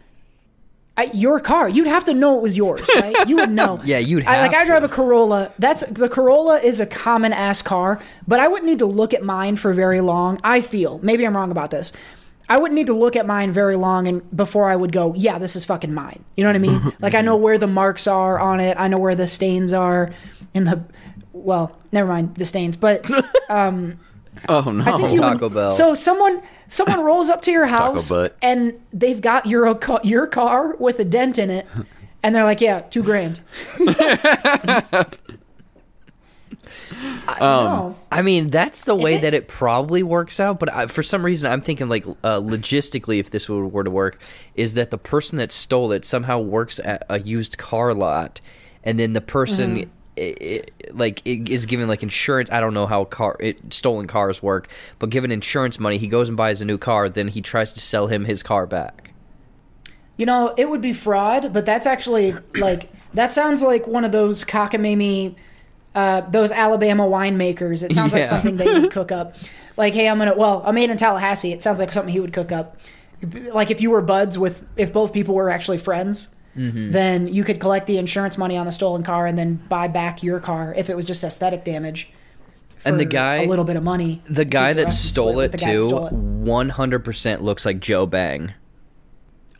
Uh, your car, you'd have to know it was yours, right? You would know. Yeah, you'd have. I, like I drive to. a Corolla. That's the Corolla is a common ass car, but I wouldn't need to look at mine for very long. I feel maybe I'm wrong about this. I wouldn't need to look at mine very long and before I would go, yeah, this is fucking mine. You know what I mean? like I know where the marks are on it. I know where the stains are in the. Well, never mind the stains, but Oh no! I think you Taco would- Bell. So someone someone rolls up to your house and they've got your ca- your car with a dent in it, and they're like, yeah, two grand. no. I mean, that's the way it- that it probably works out. But I, for some reason, I'm thinking like uh, logistically, if this would, were to work, is that the person that stole it somehow works at a used car lot, and then the person. Mm-hmm. I- i- like it is given like insurance. I don't know how car it, stolen cars work, but given insurance money, he goes and buys a new car. Then he tries to sell him his car back. You know, it would be fraud, but that's actually like that sounds like one of those cockamamie, uh, those Alabama winemakers. It sounds like Yeah. something they would cook up. Like, hey, I'm gonna. Well, I'm made in Tallahassee. It sounds like something he would cook up. Like if you were buds with, if both people were actually friends, Mm-hmm. then you could collect the insurance money on the stolen car and then buy back your car if it was just aesthetic damage. And the guy- a little bit of money. The guy that rest stole split it with the guy too, stole it. 100% looks like Joe Bang.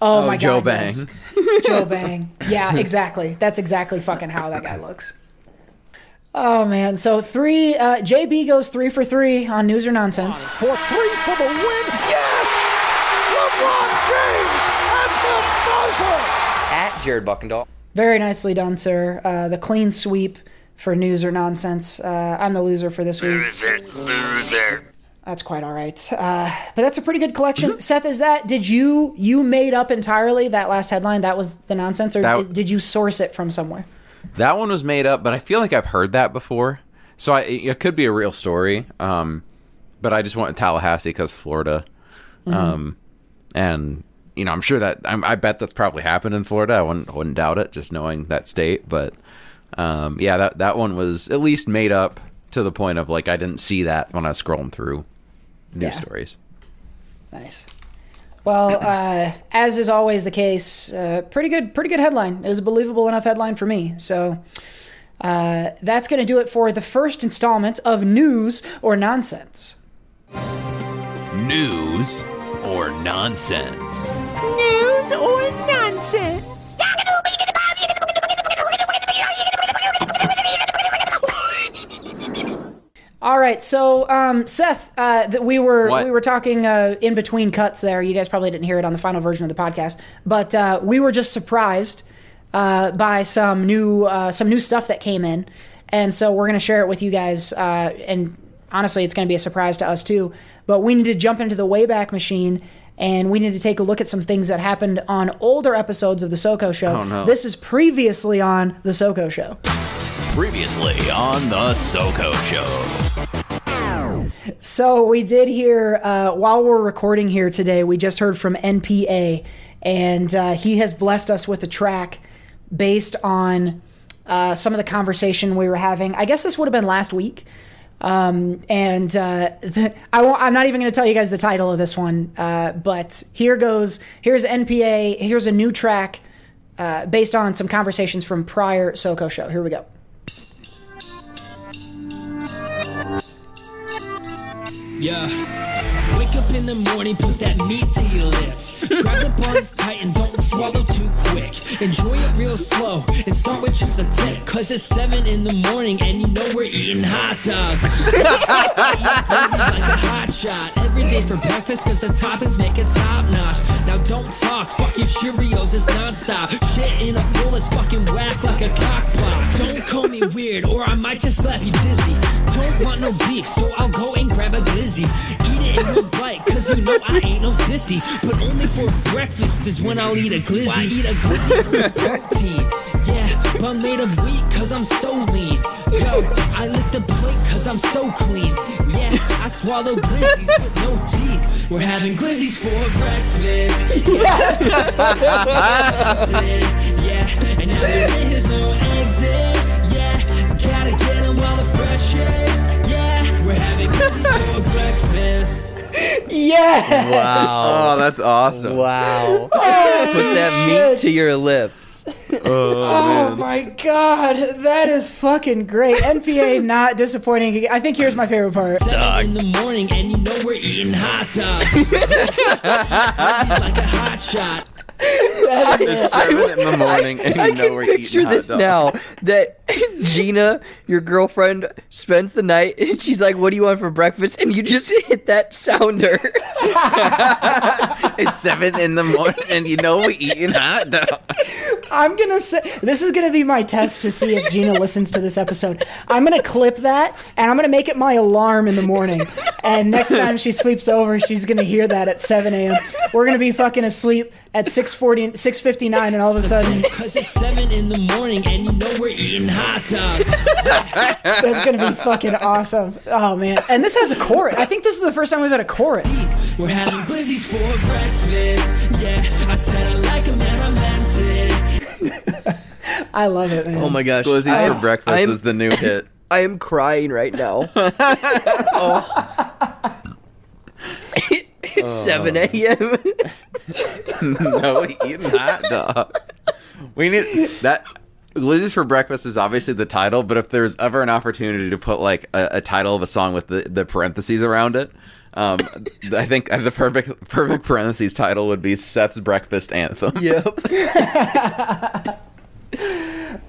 Oh, Oh, my Joe god, Bang. yes. Joe Bang. Yeah, exactly. That's exactly fucking how that guy looks. Oh man, so three. Uh, JB goes three for three on news or nonsense. For three for the win. Yes! LeBron James at the buzzer. At Jared Buckendahl. Very nicely done, sir. Uh, the clean sweep for news or nonsense. Uh, I'm the loser for this week. Loser, loser. That's quite all right. Uh, but that's a pretty good collection. Seth, is that did you you made up entirely that last headline? That was the nonsense, or That- is- did you source it from somewhere? That one was made up, but I feel like I've heard that before. So I, it could be a real story. Um, but I just went to Tallahassee because Florida. Um, and you know, I'm sure that I'm, I bet that's probably happened in Florida. I wouldn't, wouldn't doubt it, just knowing that state. But um, yeah, that that one was at least made up to the point of like I didn't see that when I was scrolling through news Yeah. stories. Nice. Well, uh, as is always the case, uh, pretty good, pretty good headline. It was a believable enough headline for me. So uh, that's going to do it for the first installment of news or nonsense. News or nonsense. News or nonsense? All right, so um, Seth, uh, th- we were What? we were talking uh, in between cuts there. You guys probably didn't hear it on the final version of the podcast, but uh, we were just surprised uh, by some new uh, some new stuff that came in, and so we're gonna share it with you guys. Uh, and honestly, it's gonna be a surprise to us too. But we need to jump into the Wayback Machine. And we need to take a look at some things that happened on older episodes of the SoCo Show. Oh, no. This is previously on the SoCo Show. Previously on the SoCo Show. So we did hear uh, while we're recording here today. We just heard from NPA, and uh, he has blessed us with a track based on uh, some of the conversation we were having. I guess this would have been last week. Um, and uh, the, I won't, I'm not even going to tell you guys the title of this one. Uh, but here goes. Here's NPA. Here's a new track uh, based on some conversations from prior SoCo show. Here we go. Yeah. Up in the morning, put that meat to your lips. Grab the buns tight and don't swallow too quick. Enjoy it real slow and start with just a tip. Cause it's 7 in the morning and you know we're eating hot dogs. Eat like a hot shot. Every day for breakfast cause the toppings make it top notch. Now don't talk, fuck your Cheerios, it's non-stop. Shit in a bowl is fucking whack like a cock block. Don't call me weird or I might just slap you dizzy. Don't want no beef, so I'll go and grab a glizzy. Eat it in one bite, cause you know I ain't no sissy. But only for breakfast is when I'll eat a glizzy. Why eat a glizzy for protein? Yeah, but I'm made of wheat, cause I'm so lean. Yo, I lick the plate, cause I'm so clean. Yeah, I swallow glizzies with no teeth. We're having glizzies for breakfast. Yes! yeah, and now there is no exit. Yeah, gotta get them while the freshest. Yeah, we're having glizzies for breakfast. Yeah. Wow. Oh, that's awesome. Wow. Put that oh, meat to your lips. Oh, oh my god, that is fucking great. NPA not disappointing. I think here's my favorite part. Seven in the morning, and you know we're eating hot dogs. Glizzies like a hot shot. It's seven in the morning, and you I know can we're picture eating hot this dogs. now. That Gina, your girlfriend, spends the night and she's like, "What do you want for breakfast?" And you just hit that sounder. It's seven in the morning, and you know we're eating hot dogs. I'm gonna say this is gonna be my test to see if Gina listens to this episode. I'm gonna clip that and I'm gonna make it my alarm in the morning. And next time she sleeps over, she's gonna hear that at 7 a.m. We're gonna be fucking asleep at 6:40, 6:59, and all of a sudden Cause it's seven in the morning, and you know we're eating hot dogs. that's gonna be fucking awesome. Oh man! And this has a chorus. I think this is the first time we've had a chorus. We're having glizzies for breakfast. Yeah, I said I like 'em and I meant it. I love it, man. Oh my gosh! Glizzies I- for breakfast I'm- is the new hit. I am crying right now. Oh. It's 7 a.m. no, we eating hot dog. We need that. Glizzies for breakfast is obviously the title, but if there's ever an opportunity to put like a, a title of a song with the, the parentheses around it, um, I think the perfect perfect parentheses title would be Seth's breakfast anthem. yep.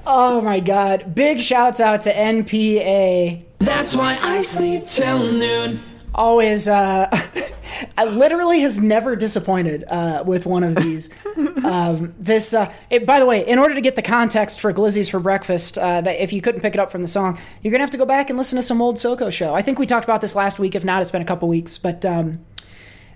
Oh my god! Big shouts out to NPA. That's why I sleep till noon. Always uh I literally has never disappointed uh with one of these um this uh it, by the way in order to get the context for Glizzy's for breakfast uh that if you couldn't pick it up from the song you're gonna have to go back and listen to some old SoCo show i think we talked about this last week if not it's been a couple weeks but um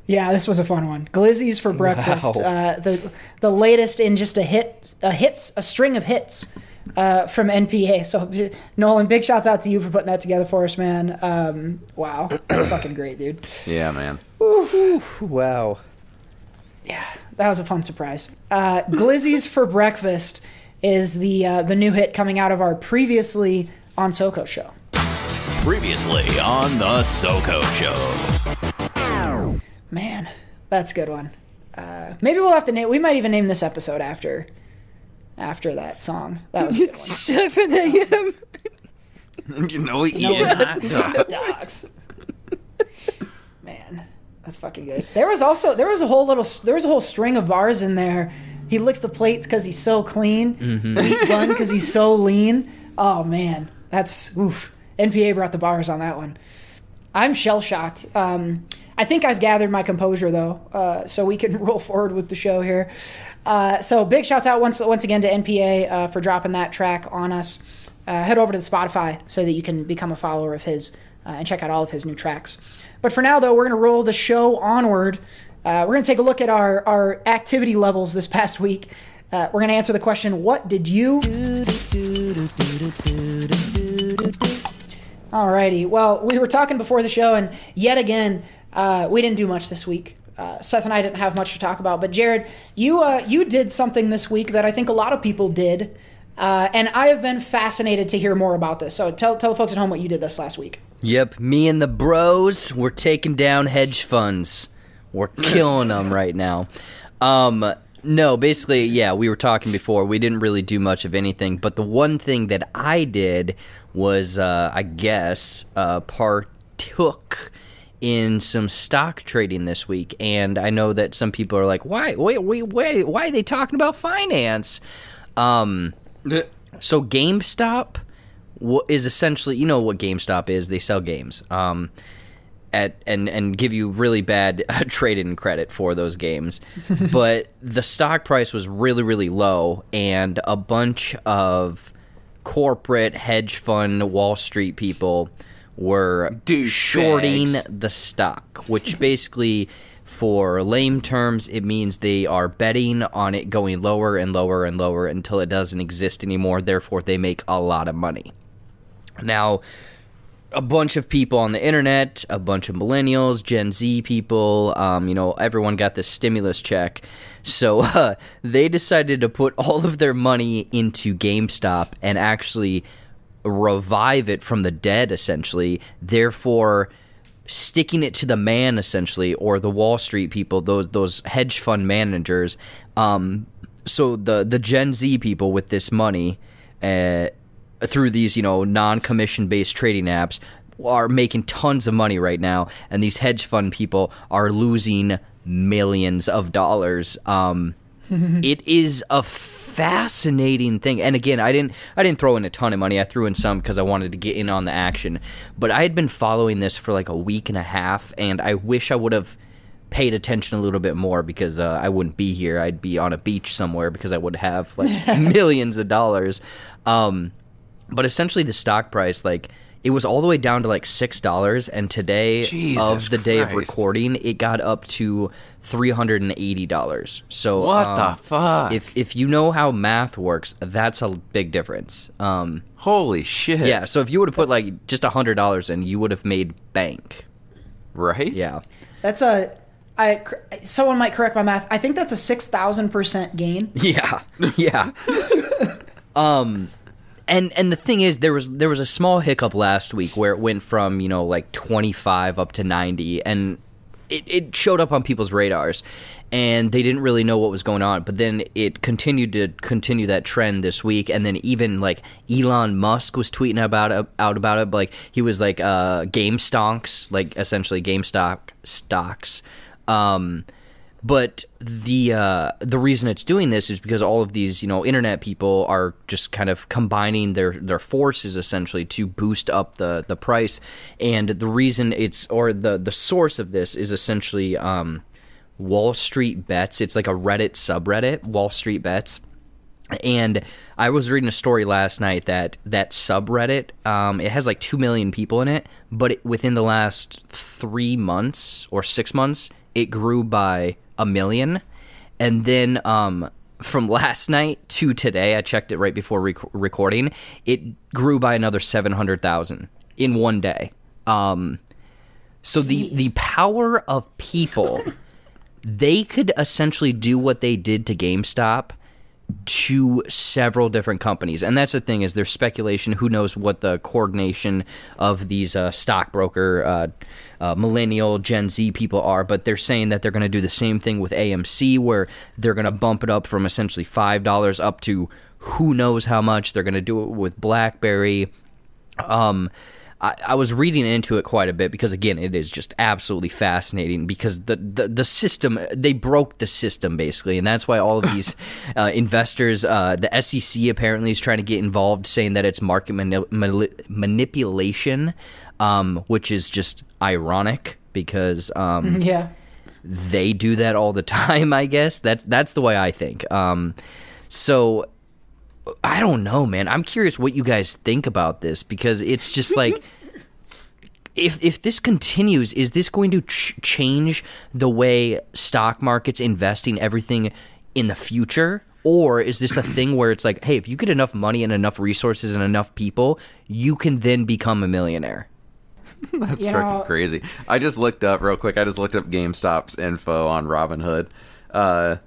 yeah, this was a fun one. Glizzy's for breakfast. Wow. Uh, the the latest in just a hit, a hits, a string of hits uh, from NPA. So Nolan, big shouts out to you for putting that together for us, man. Um, wow, that's fucking great, dude. Yeah, man. Wow. Yeah, that was a fun surprise. Uh, Glizzies for breakfast is the uh, the new hit coming out of our previously on SoCo show. Previously on the SoCo Show. Man, that's a good one. Uh, maybe we'll have to name. We might even name this episode after after that song. That was a good one. 7 a.m. You know we No, eating hot dog. dogs. Man, that's fucking good. There was also there was a whole little there was a whole string of bars in there. He licks the plates because he's so clean. Wheat bun because he's so lean. Oh man, that's oof. NPA brought the bars on that one. I'm shell shocked. Um, I think I've gathered my composure though, uh, so we can roll forward with the show here. Uh, so big shouts out once once again to NPA uh, for dropping that track on us. Uh, head over to the Spotify so that you can become a follower of his uh, and check out all of his new tracks. But for now though, we're gonna roll the show onward. Uh, we're gonna take a look at our our activity levels this past week. We're gonna answer the question: What did you? Alrighty. Well, we were talking before the show, and yet again, we didn't do much this week. Uh, Seth and I didn't have much to talk about. But Jared, you uh, you did something this week that I think a lot of people did, uh, and I have been fascinated to hear more about this. So tell tell the folks at home what you did this last week. Yep, me and the bros, we're taking down hedge funds. We're killing them right now. Um, no, basically, yeah, we were talking before. We didn't really do much of anything, but the one thing that I did was, uh, I guess, uh, partook in some stock trading this week, and I know that some people are like, "Why? Wait, wait, wait! Why are they talking about finance?" Um, so GameStop is essentially, you know what GameStop is? They sell games. Um, at and and give you really bad uh, trade-in credit for those games. but the stock price was really really low and a bunch of corporate hedge fund Wall Street people were Douchebags. shorting the stock, which basically for lame terms it means they are betting on it going lower and lower and lower until it doesn't exist anymore, therefore they make a lot of money. Now, a bunch of people on the internet, a bunch of millennials, Gen Z people, um, you know, everyone got this stimulus check. So uh, they decided to put all of their money into GameStop and actually revive it from the dead, essentially. Therefore, sticking it to the man, essentially, or the Wall Street people, those those hedge fund managers. Um, so the the Gen Z people with this money. Uh, through these, you know, non-commission based trading apps are making tons of money right now, and these hedge fund people are losing millions of dollars. Um, it is a fascinating thing, and again, I didn't I didn't throw in a ton of money. I threw in some because I wanted to get in on the action, but I had been following this for like a week and a half, and I wish I would have paid attention a little bit more because uh, I wouldn't be here. I'd be on a beach somewhere because I would have like millions of dollars. Um, but essentially, the stock price, like, it was all the way down to like six dollars, and today Jesus of the day of recording, it got up to three hundred and eighty dollars. So What um, the fuck? If if you know how math works, that's a big difference. Um, Holy shit. yeah. So if you would have put like just a hundred dollars in, you would have made bank. Right? Yeah. That's a. I someone might correct my math. I think that's a six thousand percent gain. Yeah, yeah. um, and and the thing is, there was there was a small hiccup last week where it went from you know like twenty five up to ninety, and it, it showed up on people's radars, and they didn't really know what was going on. But then it continued to continue that trend this week, and then even like Elon Musk was tweeting about it, out about it. Like he was like uh, game stonks, like essentially GameStop stocks. Um, but the uh, the reason it's doing this is because all of these you know internet people are just kind of combining their their forces essentially to boost up the the price. And the reason it's or the the source of this is essentially um, Wall Street Bets. It's like a Reddit subreddit Wall Street Bets. And I was reading a story last night that that subreddit um, it has like two million people in it, but it, within the last three months or six months, it grew by a million, and then um, from last night to today, I checked it right before rec- recording, it grew by another seven hundred thousand in one day. Um, so the the power of people, they could essentially do what they did to GameStop to several different companies. And that's the thing is there's speculation. Who knows what the coordination of these uh, stockbroker uh, uh, millennial gen z people are but they're saying that they're going to do the same thing with amc where they're going to bump it up from essentially $5 up to who knows how much. They're going to do it with blackberry. Um, I, I was reading into it quite a bit because again, it is just absolutely fascinating because the, the, the system they broke the system basically, and that's why all of these uh, investors, uh, the SEC apparently is trying to get involved, saying that it's market mani- mani- manipulation, um, which is just ironic because um, Yeah. they do that all the time. I guess that's that's the way I think. Um, so I don't know, man. I'm curious what you guys think about this because it's just like. If, if this continues, is this going to ch- change the way stock markets investing everything in the future? Or is this a thing where it's like, hey, if you get enough money and enough resources and enough people, you can then become a millionaire? That's You freaking know- crazy. I just looked up real quick. I just looked up GameStop's info on Robinhood uh,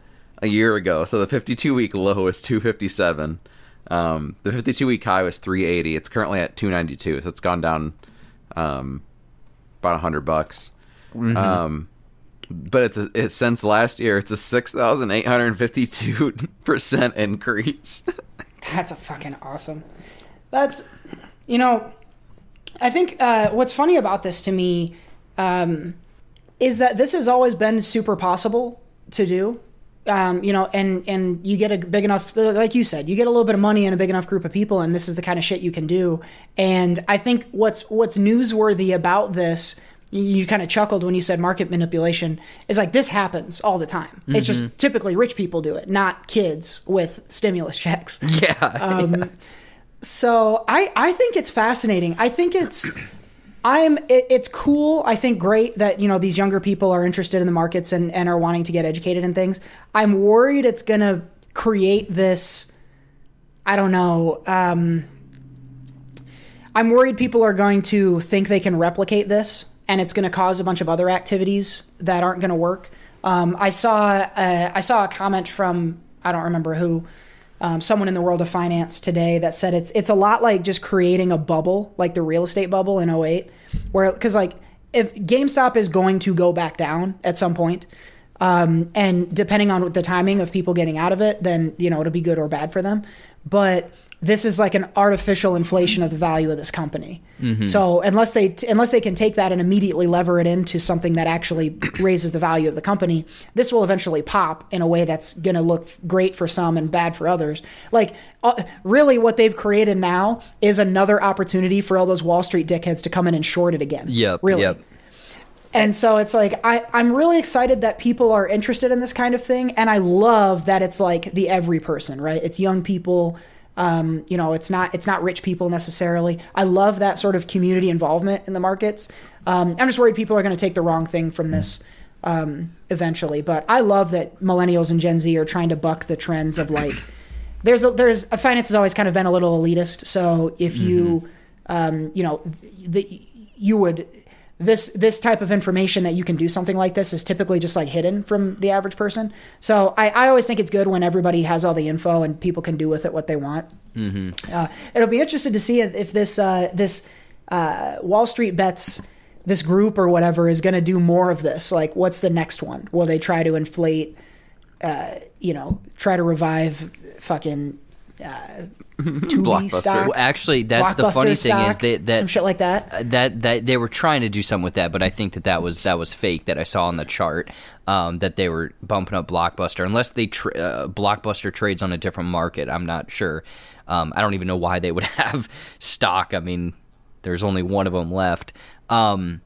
a year ago. So the 52 week low is 257. Um, the 52 week high was 380. It's currently at 292. So it's gone down um, about 100 bucks. Um, but it's a, it's since last year. It's a 6,852 percent increase. That's a fucking awesome. That's, you know, I think uh, what's funny about this to me um, is that this has always been super possible to do. Um, you know, and and you get a big enough, like you said, you get a little bit of money and a big enough group of people, and this is the kind of shit you can do. And I think what's what's newsworthy about this, you, you kind of chuckled when you said market manipulation, is like this happens all the time. It's just typically rich people do it, not kids with stimulus checks. Yeah. Um, So I, I think it's fascinating. I think it's I'm it, it's cool. I think great that you know these younger people are interested in the markets and, and are wanting to get educated in things. I'm worried it's gonna create this. I don't know. Um, I'm worried people are going to think they can replicate this, and it's going to cause a bunch of other activities that aren't going to work. Um, I saw uh, I saw a comment from I don't remember who, um, someone in the world of finance today that said it's it's a lot like just creating a bubble, like the real estate bubble in 08, where because like if GameStop is going to go back down at some point, um, and depending on the timing of people getting out of it, then you know it'll be good or bad for them. But this is like an artificial inflation of the value of this company. So unless they unless they can take that and immediately lever it into something that actually raises the value of the company, this will eventually pop in a way that's going to look great for some and bad for others. Like uh, really, what they've created now is another opportunity for all those Wall Street dickheads to come in and short it again. Yep. really. Yep. And so it's like I, I'm really excited that people are interested in this kind of thing, and I love that it's like the every person, right? It's young people, um, you know, it's not it's not rich people necessarily. I love that sort of community involvement in the markets. Um, I'm just worried people are going to take the wrong thing from this um, eventually, but I love that millennials and Gen Z are trying to buck the trends of like there's a, there's a finance has always kind of been a little elitist. So if you um, you know the you would this this type of information that you can do something like this is typically just like hidden from the average person. So I, I always think it's good when everybody has all the info and people can do with it what they want. Uh, it'll be interesting to see if, if this uh, this uh, Wall Street bets this group or whatever is going to do more of this. Like, what's the next one? Will they try to inflate? Uh, you know, try to revive fucking uh, Blockbuster. stock. Well, actually, that's the Blockbuster funny thing is that that some shit like that. uh, that that they were trying to do something with that, but I think that that was that was fake. That I saw on the chart um, that they were bumping up Blockbuster, unless they tra- uh, Blockbuster trades on a different market. I'm not sure. Um, I don't even know why they would have stock. I mean, there's only one of them left. Um,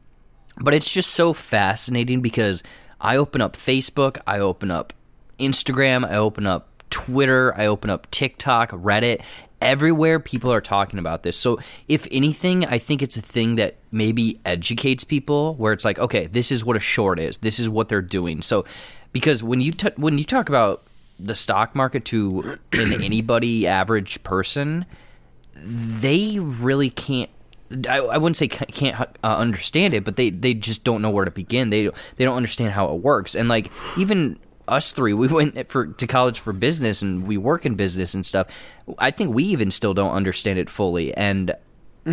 but it's just so fascinating because I open up Facebook, I open up Instagram, I open up Twitter, I open up TikTok, Reddit. Everywhere people are talking about this. So, if anything, I think it's a thing that maybe educates people where it's like, okay, this is what a short is. This is what they're doing. So, because when you t- when you talk about the stock market to an anybody average person, they really can't I, I wouldn't say can't uh, understand it, but they, they just don't know where to begin. They they don't understand how it works. And like even us three, we went for to college for business and we work in business and stuff. I think we even still don't understand it fully. And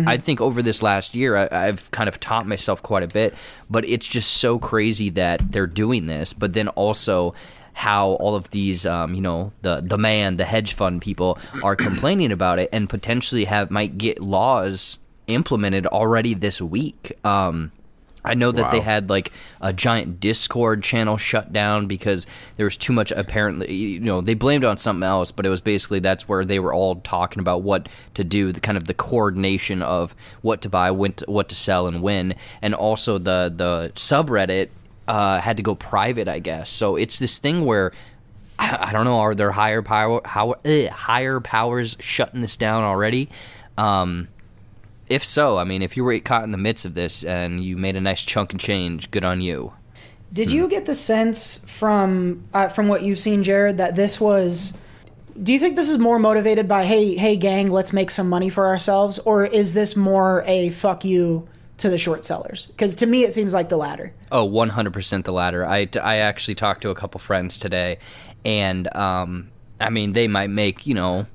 I think over this last year, I, I've kind of taught myself quite a bit. But it's just so crazy that they're doing this. But then also how all of these, um, you know, the the man, the hedge fund people are complaining about it and potentially have might get laws implemented already this week. Um, I know that they had like a giant Discord channel shut down because there was too much. Apparently, you know, they blamed on something else, but it was basically that's where they were all talking about what to do, the kind of the coordination of what to buy, when to, what to sell, and when, and also the the subreddit uh, had to go private, I guess. So it's this thing where I, I don't know, are there higher power, how, eh, higher powers shutting this down already? Um, if so, I mean, if you were caught in the midst of this and you made a nice chunk of change, good on you. Did you get the sense from uh, from what you've seen, Jared, that this was? Do you think this is more motivated by hey, hey, gang, let's make some money for ourselves, or is this more a fuck you to the short sellers? Because to me, it seems like the latter. Oh, 100% the latter. I, I actually talked to a couple friends today, and um, I mean, they might make, you know,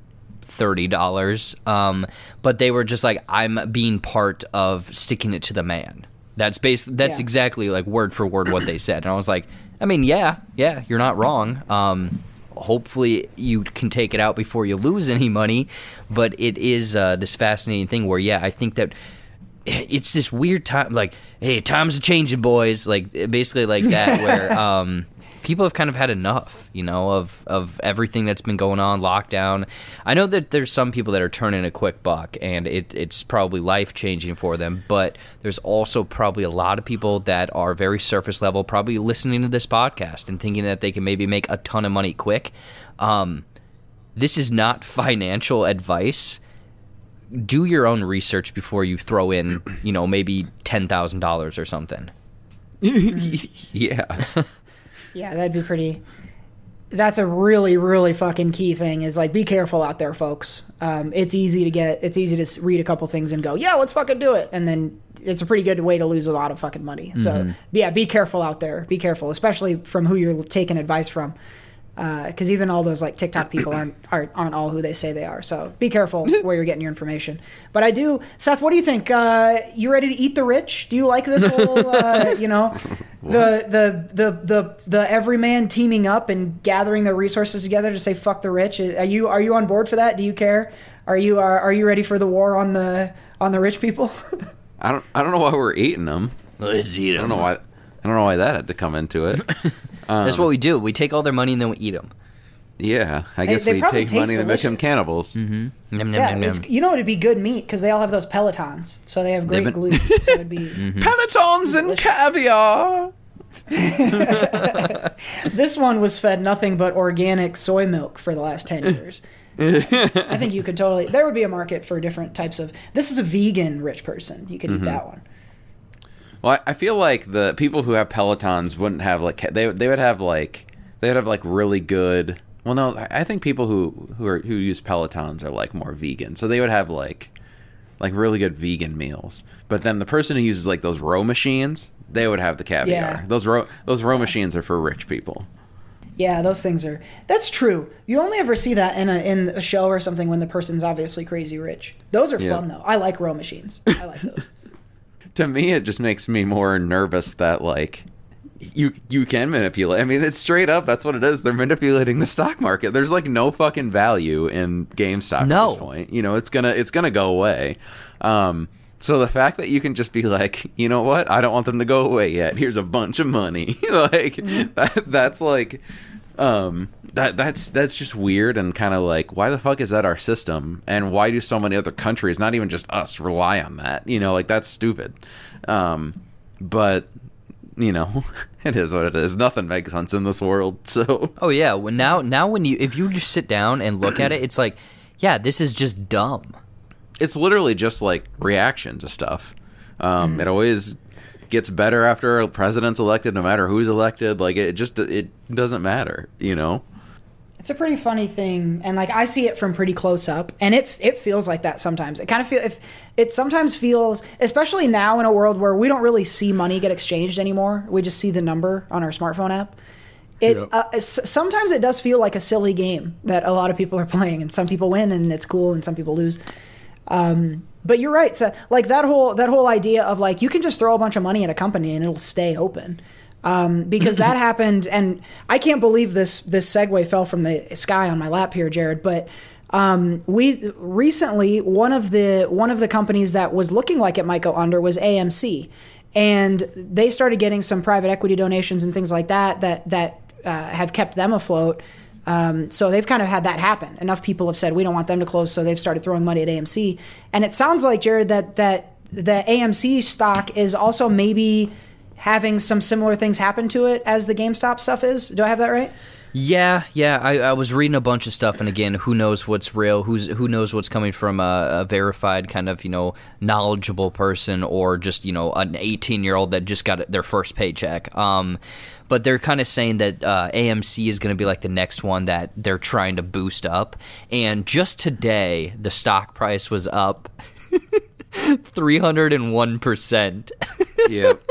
$30, um, but they were just like, I'm being part of sticking it to the man. That's bas- That's Yeah. exactly like word for word what they said. And I was like, I mean, yeah, yeah, you're not wrong. Um, hopefully you can take it out before you lose any money, but it is uh, this fascinating thing where, yeah, I think that it's this weird time like hey times are changing boys. Like basically like that where um people have kind of had enough you know of of everything that's been going on lockdown. I know that there's some people that are turning a quick buck and it, it's probably life changing for them but there's also probably a lot of people that are very surface level probably listening to this podcast and thinking that they can maybe make a ton of money quick. Um this is not financial advice do your own research before you throw in, you know, maybe ten thousand dollars or something. yeah. Yeah, that'd be pretty. That's a really, really fucking key thing. Is like, be careful out there, folks. Um, it's easy to get. It's easy to read a couple things and go, yeah, let's fucking do it, and then it's a pretty good way to lose a lot of fucking money. So yeah, be careful out there. Be careful, especially from who you're taking advice from. Because even all those like TikTok people aren't, aren't aren't all who they say they are. So be careful where you're getting your information. But I do, Seth. What do you think? Uh, you ready to eat the rich? Do you like this whole, uh, you know, the, the the the the everyman teaming up and gathering their resources together to say fuck the rich? Are you are you on board for that? Do you care? Are you are, are you ready for the war on the on the rich people? I don't. I don't know why we're eating them. Let's eat them. I don't know why. I don't know why that had to come into it. That's um, what we do. We take all their money and then we eat them. Yeah, I guess they we probably take taste money and make them delicious. cannibals. Mm-hmm. yeah, it's, you know it'd be good meat because they all have those pelotons, so they have great They've been- glutes. So it'd be mm-hmm. Pelotons and caviar. this one was fed nothing but organic soy milk for the last 10 years i think you could totally there would be a market for different types of this is a vegan rich person you could eat mm-hmm. that one Well, I I feel like the people who have Pelotons wouldn't have like they they would have like they would have like really good. Well, no, I think people who who are who use Pelotons are like more vegan, so they would have like like really good vegan meals. But then the person who uses like those row machines, they would have the caviar. Yeah. Those row those row machines are for rich people. yeah those things are that's true you only ever see that in a in a show or something when the person's obviously crazy rich those are Yeah. fun though i like row machines i like those to me it just makes me more nervous that like you you can manipulate. I mean it's straight up that's what it is. They're manipulating the stock market. There's like no fucking value in gamestop No. at this point. You know it's gonna it's gonna go away. Um so the fact that you can just be like you know what? I don't want them to go away yet. Here's a bunch of money. Like that, that's like um that that's that's just weird and kind of like why the fuck is that our system? And why do so many other countries not even just us rely on that? You know like that's stupid. Um but you know it is what it is. Nothing makes sense in this world so. Oh yeah. Well, now now when you if you just sit down and look at it, it's like, yeah, this is just dumb. it's literally just like reaction to stuff. Um it always gets better after a president's elected no matter who's elected. Like it just it doesn't matter you know It's a pretty funny thing, and like I see it from pretty close up, and it it feels like that sometimes. It kind of feel if it sometimes feels, especially now in a world where we don't really see money get exchanged anymore. We just see the number on our smartphone app. It uh, sometimes it does feel like a silly game that a lot of people are playing, and some people win, and it's cool, and some people lose. Um, but you're right. So like that whole that whole idea of like you can just throw a bunch of money at a company and it'll stay open. Um, because that happened, and I can't believe this this segue fell from the sky on my lap here, Jared. But um, we recently one of the one of the companies that was looking like it might go under was AMC, and they started getting some private equity donations and things like that that that uh, have kept them afloat. Um, so they've kind of had that happen. Enough people have said we don't want them to close, so they've started throwing money at AMC. And it sounds like Jared that that the AMC stock is also maybe having some similar things happen to it as the GameStop stuff is. Do I have that right? Yeah, yeah. I, I was reading a bunch of stuff, and again, who knows what's real? Who's who knows what's coming from a, a verified kind of you know knowledgeable person, or just you know an 18 year old that just got their first paycheck. Um, but they're kind of saying that uh, AMC is going to be like the next one that they're trying to boost up. And just today, the stock price was up 301 percent. yep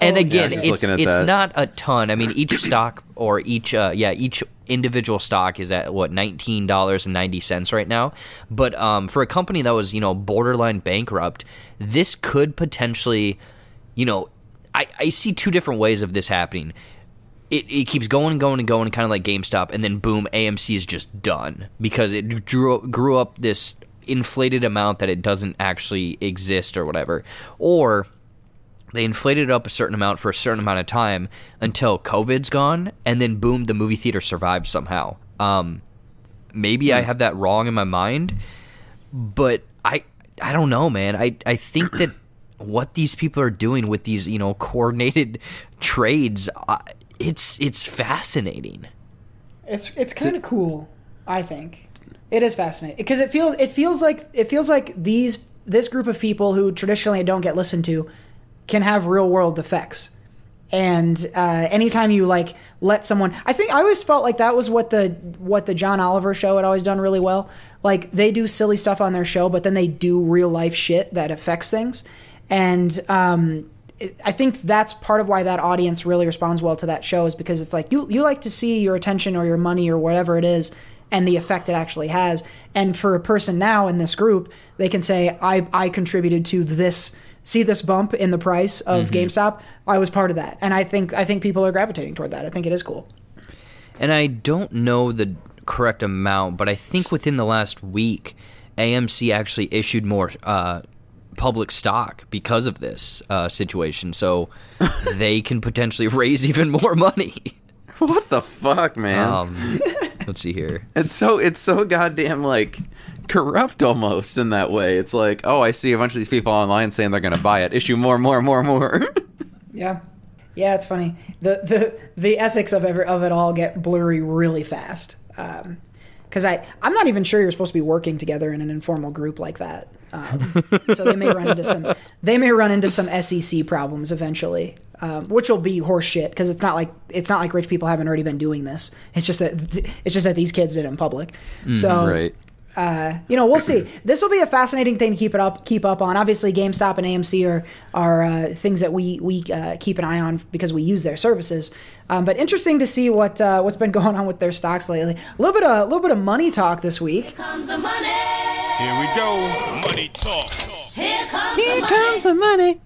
and again, just it's it's that. not a ton. I mean, each stock or each uh, yeah each individual stock is at what nineteen dollars and ninety cents right now. But um, for a company that was you know borderline bankrupt, this could potentially, you know, I, I see two different ways of this happening. It, it keeps going and going and going, kind of like GameStop, and then boom, AMC is just done because it drew grew up this inflated amount that it doesn't actually exist or whatever, or they inflated it up a certain amount for a certain amount of time until COVID's gone, and then boom, the movie theater survived somehow. Um, maybe I have that wrong in my mind, but I I don't know, man. I I think that what these people are doing with these you know coordinated trades, uh, it's it's fascinating. It's it's kind of cool, I think. It is fascinating because it feels it feels like it feels like these this group of people who traditionally don't get listened to can have real world effects. And uh, anytime you like let someone, I think I always felt like that was what the what the John Oliver show had always done really well. Like they do silly stuff on their show, but then they do real life shit that affects things. And um, I think that's part of why that audience really responds well to that show is because it's like you you like to see your attention or your money or whatever it is and the effect it actually has. And for a person now in this group, they can say I I contributed to this see this bump in the price of GameStop. I was part of that. And I think I think people are gravitating toward that. I think it is cool. And I don't know the correct amount, but I think within the last week, AMC actually issued more uh, public stock because of this uh, situation. So they can potentially raise even more money. What the fuck, man? Um, let's see here. It's so it's so goddamn like corrupt almost in that way. It's like, oh, I see a bunch of these people online saying they're gonna buy it. Issue more, more, more, more. Yeah. Yeah, it's funny. The the the ethics of ever of it all get blurry really fast. Um, because I I'm not even sure you're supposed to be working together in an informal group like that. Um, so they may run into some they may run into some SEC problems eventually, um, which will be horseshit because it's not like it's not like rich people haven't already been doing this. It's just that th- it's just that these kids did it in public. so right. Uh, you know, we'll see. This will be a fascinating thing to keep it up, keep up on. Obviously, GameStop and AMC are are uh, things that we we uh, keep an eye on because we use their services. Um, but interesting to see what uh, what's been going on with their stocks lately. A little bit of a little bit of money talk this week. comes the money. Here we go. Money talk. Here comes Here the money. comes the money.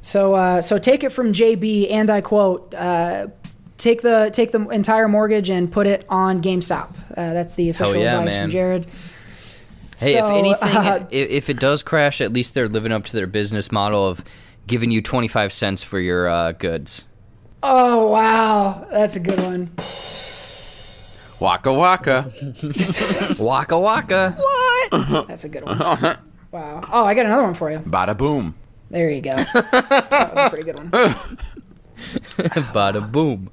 So uh, so take it from JB, and I quote. Uh, Take the take the entire mortgage and put it on GameStop. Uh, that's the official yeah, advice man. from Jared. Hey, if anything, uh, i if it does crash, at least they're living up to their business model of giving you 25 cents for your uh, goods. Oh wow, that's a good one. Waka waka. Waka waka. What? That's a good one. Wow. Oh, I got another one for you. Bada boom. There you go. that was a pretty good one. Bada boom.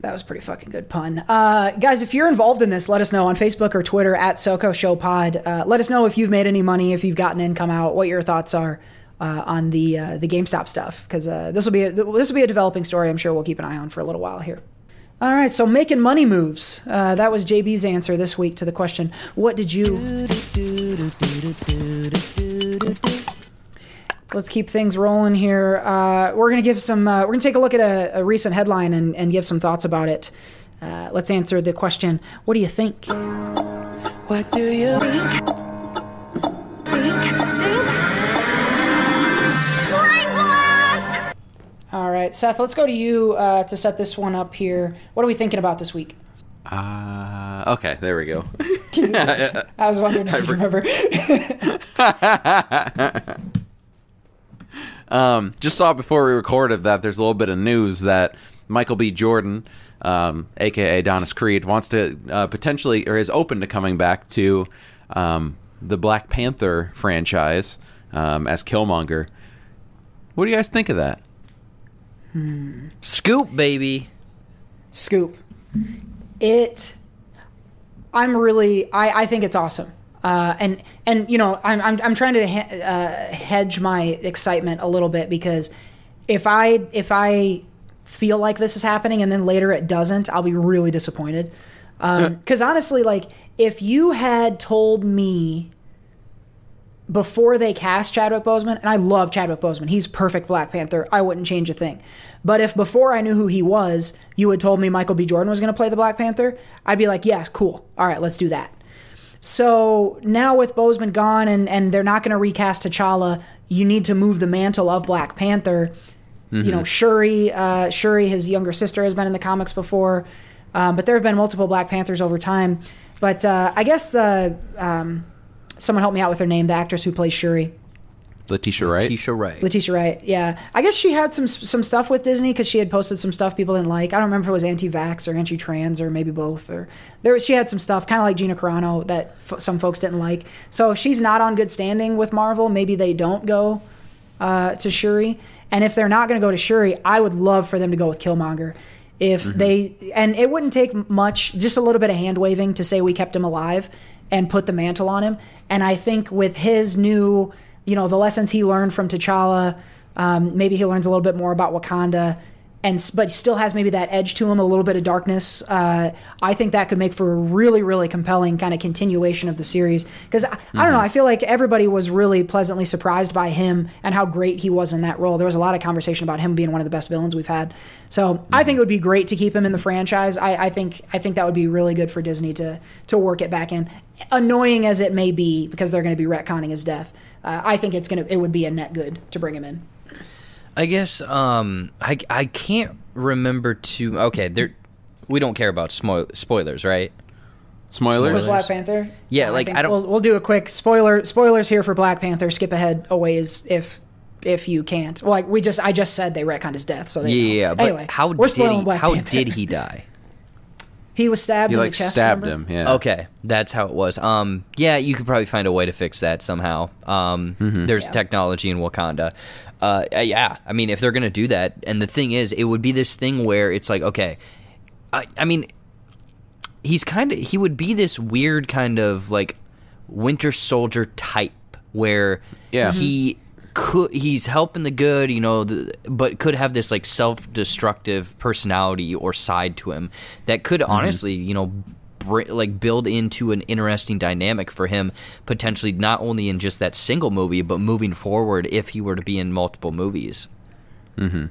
That was pretty fucking good pun. Uh, guys, if you're involved in this, let us know on Facebook or Twitter at SoCo Show Pod. Uh, let us know if you've made any money, if you've gotten income out, what your thoughts are uh, on the uh, the GameStop stuff, because uh, this will be a, this will be a developing story. I'm sure we'll keep an eye on for a little while here. All right, so making money moves. Uh, that was JB's answer this week to the question, "What did you?" Let's keep things rolling here. Uh, we're gonna give some. Uh, we're gonna take a look at a, a recent headline and, and give some thoughts about it. Uh, let's answer the question. What do you think? What do you think? think, think? All right, Seth. Let's go to you uh, to set this one up here. What are we thinking about this week? Uh, okay, there we go. I was wondering if you remember. Um, just saw before we recorded that there's a little bit of news that Michael B. Jordan, um, aka Adonis Creed, wants to uh, potentially or is open to coming back to um, the Black Panther franchise um, as Killmonger. What do you guys think of that? Scoop, baby. Scoop. It. I'm really. I, I think it's awesome. Uh, and and you know I'm I'm, I'm trying to he- uh, hedge my excitement a little bit because if I if I feel like this is happening and then later it doesn't, I'll be really disappointed. Because honestly, like if you had told me before they cast Chadwick Boseman, and I love Chadwick Boseman. He's perfect Black Panther. I wouldn't change a thing. But if before I knew who he was, you had told me Michael B. Jordan was going to play the Black Panther, I'd be like, yeah, cool. All right, let's do that. So now with Boseman gone and, and they're not going to recast T'Challa, you need to move the mantle of Black Panther. You know, Shuri, uh, Shuri, his younger sister, has been in the comics before, um, but there have been multiple Black Panthers over time. But uh, I guess the um, someone help me out with her name. The actress who plays Shuri. Letitia Wright. Tisha Wright. Letitia Wright, yeah. I guess she had some some stuff with Disney because she had posted some stuff people didn't like. I don't remember if it was anti-vax or anti-trans or maybe both. Or there was, she had some stuff kind of like Gina Carano that f- some folks didn't like. So if she's not on good standing with Marvel, maybe they don't go uh, to Shuri. And if they're not going to go to Shuri, I would love for them to go with Killmonger. If they and it wouldn't take much, just a little bit of hand waving to say we kept him alive and put the mantle on him. And I think with his new, you know, the lessons he learned from T'Challa, um, maybe he learns a little bit more about Wakanda, and but still has maybe that edge to him, a little bit of darkness. Uh, I think that could make for a really, really compelling kind of continuation of the series. Because I, I don't know, I feel like everybody was really pleasantly surprised by him and how great he was in that role. There was a lot of conversation about him being one of the best villains we've had. So I think it would be great to keep him in the franchise. I, I think I think that would be really good for Disney to to work it back in. Annoying as it may be, because they're going to be retconning his death. Uh, I think it's gonna it would be a net good to bring him in. I guess um I I can't remember to okay, there we don't care about smo- spoilers, right? Spoilers. With Black Panther? Yeah, Uh, like, think I don't- We'll, we'll do a quick spoiler. Spoilers here for Black Panther. Skip ahead a ways if if you can't. Well, like we just I just said they retconned his death, so they know. Yeah, but anyway, how we're did he Black how Panther. did he die? He was stabbed He in like the chest. stabbed remember? him. Yeah. Okay, that's how it was. Um, yeah, you could probably find a way to fix that somehow. Um, there's Yeah. technology in Wakanda. Uh, uh, yeah, I mean, if they're gonna do that, and the thing is, it would be this thing where it's like, okay, I, I mean, he's kind of he would be this weird kind of like Winter Soldier type where Yeah. he could he's helping the good, you know, the, but could have this like self-destructive personality or side to him that could honestly, you know, br- like build into an interesting dynamic for him potentially not only in just that single movie but moving forward if he were to be in multiple movies. Hmm.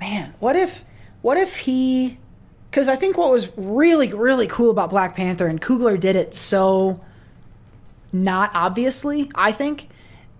Man, what if what if he because I think what was really really cool about Black Panther and Coogler did it so not obviously, I think,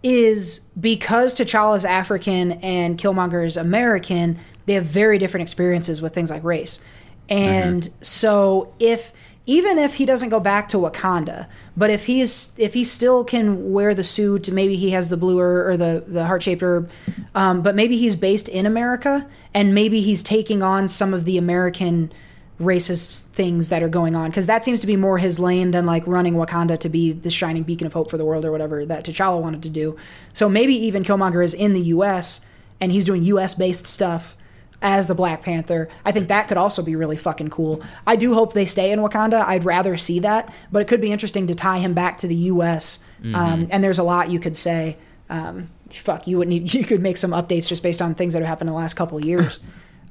is because T'Challa's African and Killmonger is American, they have very different experiences with things like race. And so if even if he doesn't go back to Wakanda, but if he's if he still can wear the suit, maybe he has the blue or the the heart shaped herb, um, but maybe he's based in America and maybe he's taking on some of the American racist things that are going on because that seems to be more his lane than like running Wakanda to be the shining beacon of hope for the world or whatever that T'Challa wanted to do. So maybe even Killmonger is in the U.S. and he's doing U.S. based stuff as the Black Panther. I think that could also be really fucking cool. I do hope they stay in Wakanda. I'd rather see that, but it could be interesting to tie him back to the U.S. Um, and there's a lot you could say. Um, fuck, you would need you could make some updates just based on things that have happened in the last couple of years.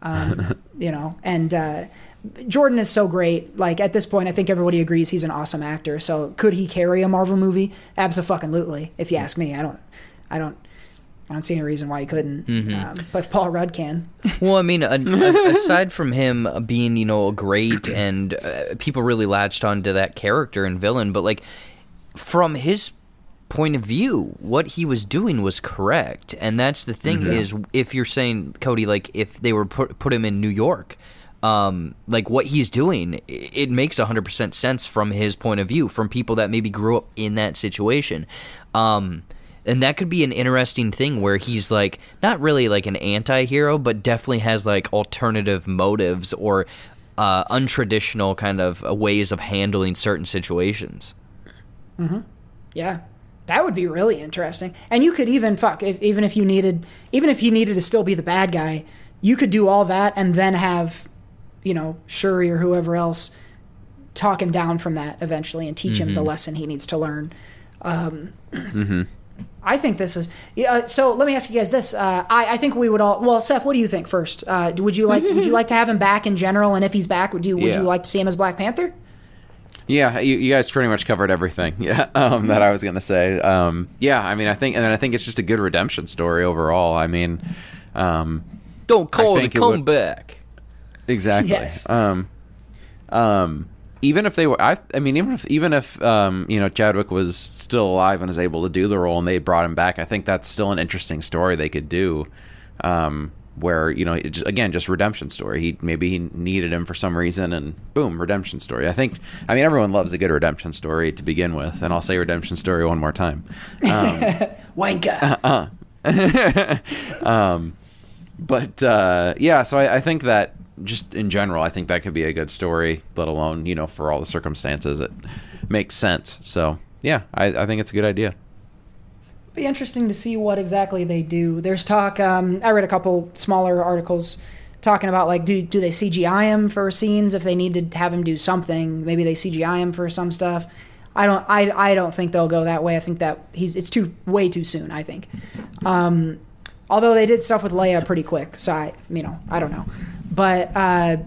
Um, you know, and uh, Jordan is so great. Like at this point, I think everybody agrees he's an awesome actor. So could he carry a Marvel movie? Absolutely. If you ask me, I don't, I don't, I don't see any reason why he couldn't. Um, but if Paul Rudd can, Well, I mean, a, a, aside from him being, you know, great and uh, people really latched onto that character and villain, but like from his point of view, what he was doing was correct, and that's the thing is, if you're saying Cody, like if they were put put him in New York. Um, like what he's doing, it makes 100% sense from his point of view, from people that maybe grew up in that situation. Um, and that could be an interesting thing where he's like not really like an anti-hero but definitely has like alternative motives or uh, untraditional kind of uh, ways of handling certain situations Mm-hmm. yeah, that would be really interesting. And you could even fuck if, even if you needed, even if you needed to still be the bad guy, you could do all that and then have, you know, Shuri or whoever else talk him down from that eventually and teach him the lesson he needs to learn. Um, I think this is uh, So let me ask you guys this. Uh, I, I think we would all. Well, Seth, what do you think first? Uh, would you like Would you like to have him back in general? And if he's back, would you Would Yeah. you like to see him as Black Panther? Yeah, you, you guys pretty much covered everything. Yeah, um, that I was gonna say. Um, yeah, I mean, I think, and then I think it's just a good redemption story overall. I mean, um, don't call it, think it come would- back exactly. Yes. Um, um, even if they were, I, I mean, even if even if um, you know Chadwick was still alive and was able to do the role, and they brought him back, I think that's still an interesting story they could do. Um, where you know it just, again just redemption story. He maybe he needed him for some reason, and boom, redemption story. I think I mean everyone loves a good redemption story to begin with, and I'll say redemption story one more time. Um, Wanka. but uh, yeah, so I, I think that just in general, I think that could be a good story. Let alone you know for all the circumstances, it makes sense. So yeah, I, I think it's a good idea. be interesting to see what exactly they do. There's talk. Um, I read a couple smaller articles talking about like do do they CGI him for scenes if they need to have him do something? Maybe they CGI him for some stuff. I don't. I I don't think they'll go that way. I think that he's it's too way too soon. I think. Um, although they did stuff with Leia pretty quick, so I you know I don't know, but. Uh,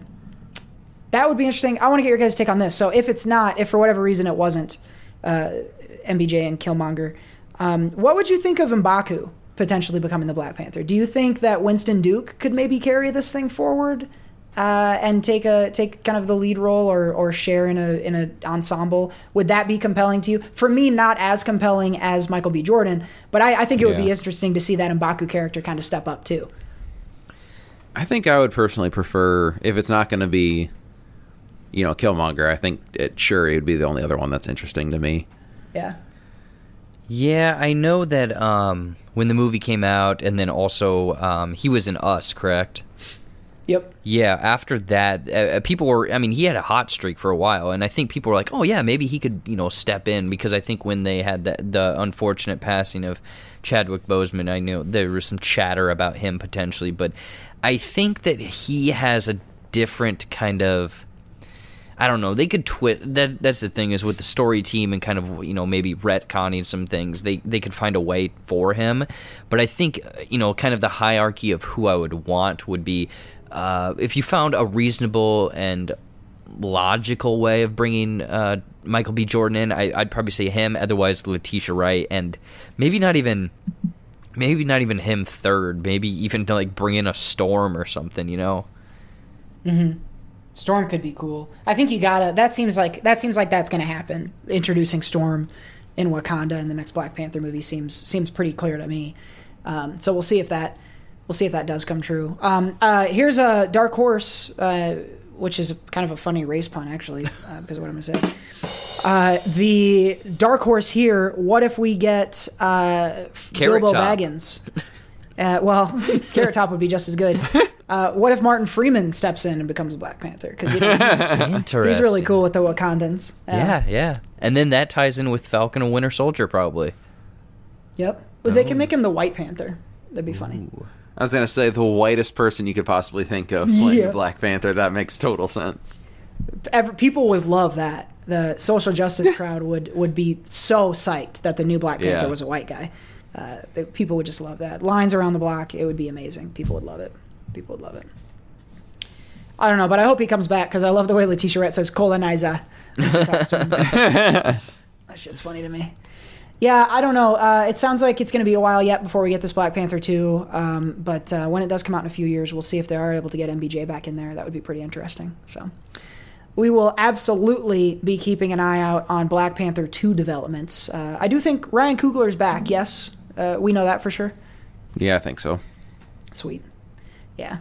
that would be interesting. I want to get your guys' take on this. So, if it's not, if for whatever reason it wasn't uh, MBJ and Killmonger, um, what would you think of Mbaku potentially becoming the Black Panther? Do you think that Winston Duke could maybe carry this thing forward uh, and take a take kind of the lead role or, or share in a in an ensemble? Would that be compelling to you? For me, not as compelling as Michael B. Jordan, but I, I think it would be interesting to see that Mbaku character kind of step up too. I think I would personally prefer if it's not going to be, you know, Killmonger. I think it sure it would be the only other one that's interesting to me. Yeah. Yeah, I know that um, when the movie came out, and then also um, he was in Us, correct? Yep. Yeah, after that, uh, uh, people were. I mean, he had a hot streak for a while, and I think people were like, "Oh yeah, maybe he could, you know, step in." Because I think when they had the, the unfortunate passing of Chadwick Boseman, I know there was some chatter about him potentially, but I think that he has a different kind of. I don't know. They could twit. That that's the thing is with the story team and kind of you know maybe retconning some things. They they could find a way for him, but I think you know kind of the hierarchy of who I would want would be uh, if you found a reasonable and logical way of bringing uh, Michael B. Jordan in. I, I'd probably say him. Otherwise, Letitia Wright, and maybe not even maybe not even him third. Maybe even to like bring in a storm or something. You know. Storm could be cool. I think you gotta. That seems like that seems like that's gonna happen. Introducing Storm in Wakanda in the next Black Panther movie seems seems pretty clear to me. Um, so we'll see if that we'll see if that does come true. Um, uh, here's a dark horse, uh, which is kind of a funny race pun actually, uh, because of what I'm gonna say. Uh, the dark horse here. What if we get uh, Carrot Bilbo Top. Baggins? Uh, well, Carrot Top would be just as good. Uh, what if Martin Freeman steps in and becomes a Black Panther? Because you know, he's, Interesting. he's really cool with the Wakandans. Uh, Yeah, yeah. And then that ties in with Falcon and Winter Soldier, probably. Yep. Well, they can make him the White Panther. That'd be funny. I was gonna say the whitest person you could possibly think of playing Yeah. Black Panther. That makes total sense. Ever, people would love that. The social justice crowd would would be so psyched that the new Black Panther Yeah. was a white guy. Uh, the, people would just love that. Lines around the block. It would be amazing. People would love it. People would love it. I don't know, but I hope he comes back because I love the way Letitia Wright says colonizer. when she talks to him. that shit's funny to me. Yeah, I don't know. Uh, it sounds like it's going to be a while yet before we get this Black Panther 2. Um, but uh, when it does come out in a few years, we'll see if they are able to get MBJ back in there. That would be pretty interesting. So we will absolutely be keeping an eye out on Black Panther 2 developments. Uh, I do think Ryan Coogler's back. Yes, uh, we know that for sure. Yeah, I think so. Sweet. Yeah.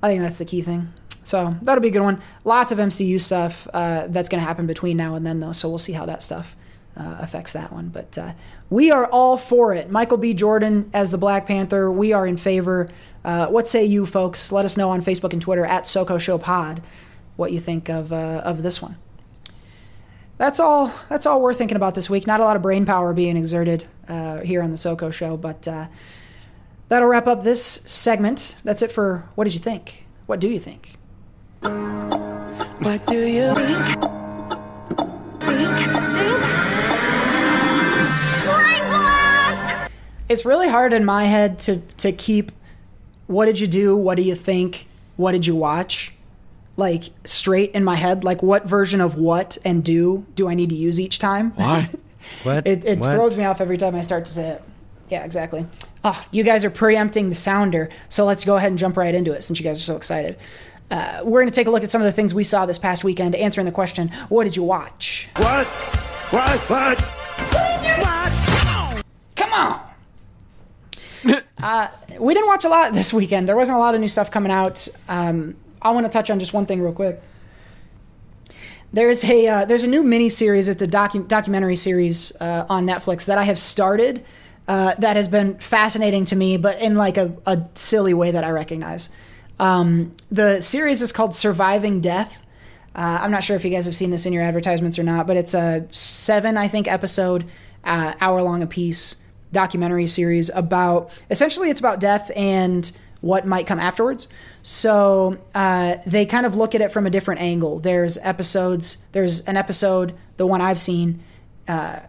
I think that's the key thing. So that'll be a good one. Lots of MCU stuff uh, that's going to happen between now and then, though. So we'll see how that stuff uh, affects that one. But uh, we are all for it. Michael B. Jordan as the Black Panther. We are in favor. Uh, what say you, folks? Let us know on Facebook and Twitter at SoCo Show Pod what you think of uh, of this one. That's all. That's all we're thinking about this week. Not a lot of brain power being exerted uh, here on the SoCo Show, but uh, that'll wrap up this segment. That's it for what did you think? What do you think? What do you think? It's really hard in my head to to keep what did you do? What do you think? What did you watch? Like straight in my head. Like what version of what and do do I need to use each time? What? What? It, it What? throws me off every time I start to say it. Yeah, exactly. Oh, you guys are preempting the sounder, so let's go ahead and jump right into it since you guys are so excited. Uh, we're going to take a look at some of the things we saw this past weekend, answering the question, what did you watch? What? What? What? What? Come on! Uh, we didn't watch a lot this weekend. There wasn't a lot of new stuff coming out. Um, I want to touch on just one thing real quick. There's a uh, there's a new mini series. It's a docu- documentary series uh, on Netflix that I have started. Uh, that has been fascinating to me, but in like a, a silly way that I recognize. Um, the series is called Surviving Death. Uh, I'm not sure if you guys have seen this in your advertisements or not, but it's a seven, I think, episode, uh, hour long a piece documentary series about essentially it's about death and what might come afterwards. So uh, they kind of look at it from a different angle. There's episodes. There's an episode, the one I've seen, uh,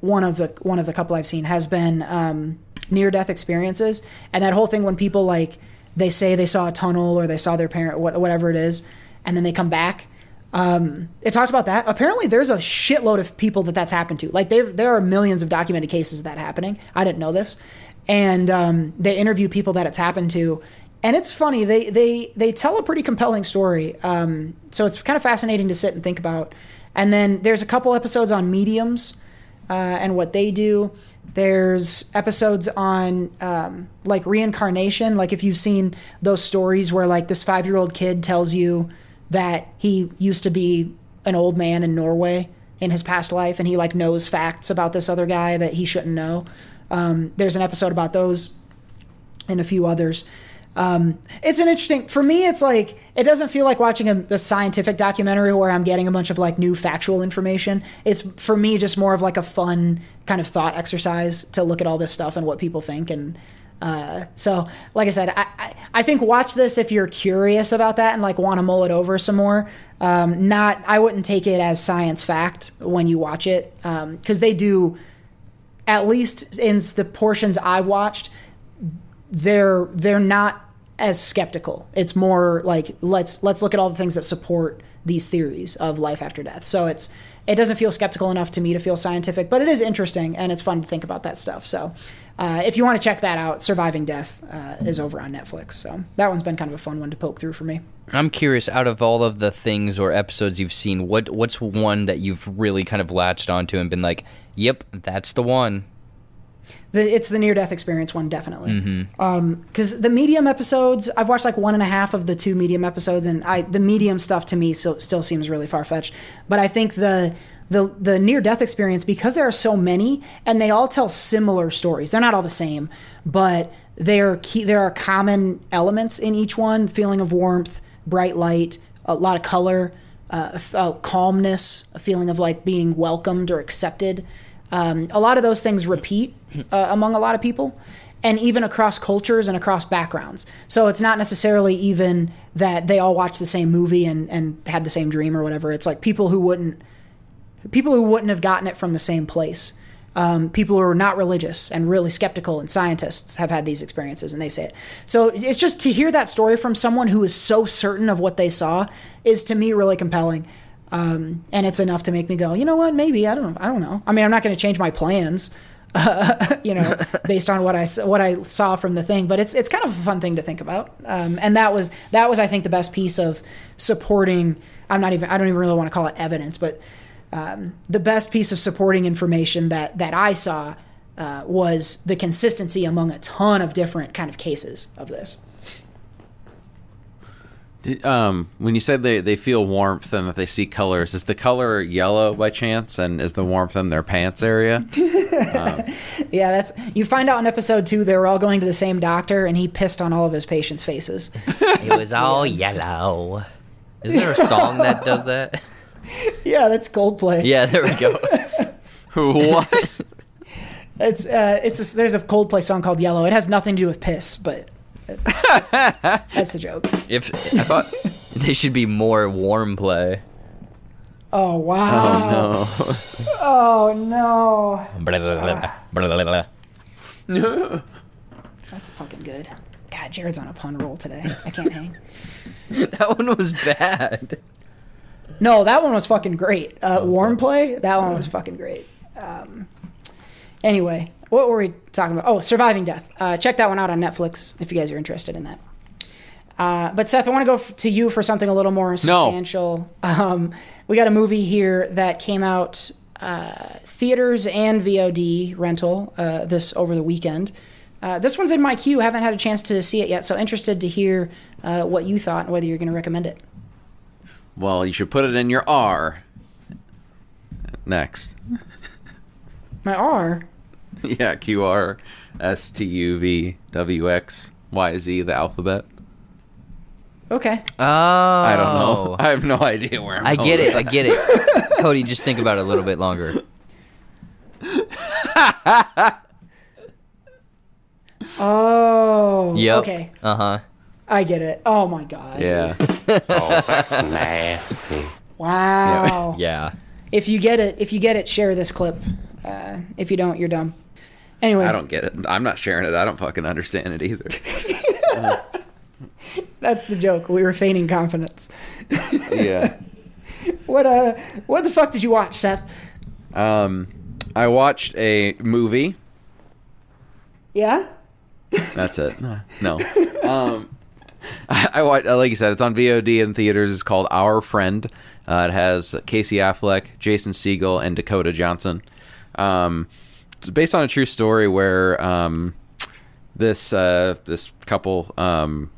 one of the one of the couple I've seen has been um, near death experiences, and that whole thing when people like they say they saw a tunnel or they saw their parent, whatever it is, and then they come back. Um, it talked about that. Apparently, there's a shitload of people that that's happened to. Like, there are millions of documented cases of that happening. I didn't know this, and um, they interview people that it's happened to, and it's funny. They they they tell a pretty compelling story. Um, so it's kind of fascinating to sit and think about. And then there's a couple episodes on mediums uh, and what they do. There's episodes on um, like reincarnation. Like if you've seen those stories where like this five year old kid tells you that he used to be an old man in Norway in his past life and he like knows facts about this other guy that he shouldn't know. Um, there's an episode about those and a few others. Um, it's an interesting for me. It's like it doesn't feel like watching a, a scientific documentary where I'm getting a bunch of like new factual information. It's for me just more of like a fun kind of thought exercise to look at all this stuff and what people think. And uh, so, like I said, I, I, I think watch this if you're curious about that and like want to mull it over some more. Um, not, I wouldn't take it as science fact when you watch it because they do at least in the portions I watched, they're they're not as skeptical. It's more like let's let's look at all the things that support these theories of life after death. So it's it doesn't feel skeptical enough to me to feel scientific, but it is interesting and it's fun to think about that stuff. So uh, if you want to check that out, Surviving Death uh, is over on Netflix. So that one's been kind of a fun one to poke through for me. I'm curious, out of all of the things or episodes you've seen, what what's one that you've really kind of latched onto and been like, "Yep, that's the one." The, it's the near death experience one, definitely. Because the medium episodes, I've watched like one and a half of the two medium episodes, and I the medium stuff to me so, still seems really far fetched. But I think the the the near death experience because there are so many and they all tell similar stories. They're not all the same, but there key, there are common elements in each one: feeling of warmth, bright light, a lot of color, uh, calmness, a feeling of like being welcomed or accepted. Um, a lot of those things repeat uh, among a lot of people and even across cultures and across backgrounds. So it's not necessarily even that they all watched the same movie and, and had the same dream or whatever. It's like people who wouldn't people who wouldn't have gotten it from the same place. Um, people who are not religious and really skeptical and scientists have had these experiences and they say it. So it's just to hear that story from someone who is so certain of what they saw is to me really compelling. Um, and it's enough to make me go, you know what? Maybe I don't. I don't know. I mean, I'm not going to change my plans, uh, you know, based on what I what I saw from the thing. But it's it's kind of a fun thing to think about. Um, and that was that was I think the best piece of supporting. I'm not even. I don't even really want to call it evidence, but um, the best piece of supporting information that that I saw uh, was the consistency among a ton of different kind of cases of this. Um, when you said they, they feel warmth and that they see colors, is the color yellow by chance? And is the warmth in their pants area? Yeah, that's you find out in episode two they were all going to the same doctor and he pissed on all of his patients' faces. It was all yellow. Is there a song that does that? yeah, that's Coldplay. Yeah, there we go. what? It's uh, it's a, there's a Coldplay song called Yellow. It has nothing to do with piss, but that's, that's the joke. If I thought they should be more warm play. Oh wow! Oh no. Oh no! That's fucking good. God, Jared's on a pun roll today. I can't hang. That one was bad. No, that one was fucking great. Uh, warm play. That one was fucking great. Um, anyway, what were we talking about? Oh, surviving death. Uh, check that one out on Netflix if you guys are interested in that. Uh, but Seth, I want to go f- to you for something a little more substantial. Um, we got a movie here that came out uh, theaters and VOD rental uh, this over the weekend. Uh, this one's in my queue. Haven't had a chance to see it yet, so interested to hear uh, what you thought and whether you're going to recommend it. Well, you should put it in your R. Next. My R. Yeah, Q R S T U V W X Y Z, the alphabet. Okay. Oh, I don't know. I have no idea where I'm I get with it. I get it. Cody, just think about it a little bit longer. Oh. Yep. Okay. Uh huh. I get it. Oh my god. Yeah. Oh, that's nasty. Wow. Yeah. If you get it, if you get it, share this clip. Uh, if you don't, you're dumb. Anyway, I don't get it. I'm not sharing it. I don't fucking understand it either. that's the joke. We were feigning confidence. yeah. What uh? What the fuck did you watch, Seth? Um, I watched a movie. Yeah. That's it. No. Um, I, I watched, like you said, it's on VOD in theaters. It's called Our Friend. Uh, it has Casey Affleck, Jason Segel, and Dakota Johnson. Um, it's based on a true story where um, this uh, this couple, um,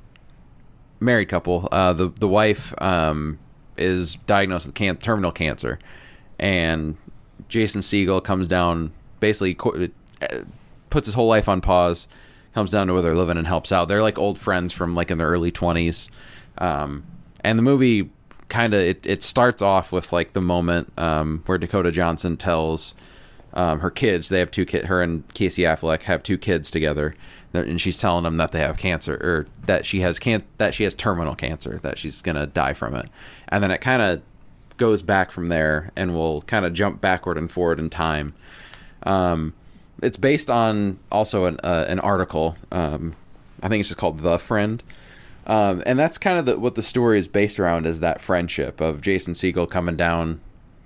married couple, uh, the the wife um, is diagnosed with can- terminal cancer, and Jason Segel comes down, basically co- uh, puts his whole life on pause, comes down to where they're living and helps out. They're like old friends from like in their early twenties, um, and the movie kind of it, it starts off with like the moment um, where Dakota Johnson tells um, her kids they have two kid her and Casey Affleck have two kids together, and she's telling them that they have cancer or that she has can that she has terminal cancer that she's gonna die from it, and then it kind of goes back from there and will kind of jump backward and forward in time. Um, it's based on also an uh, an article. Um, I think it's just called The Friend. Um, and that's kind of the, what the story is based around is that friendship of Jason Segel coming down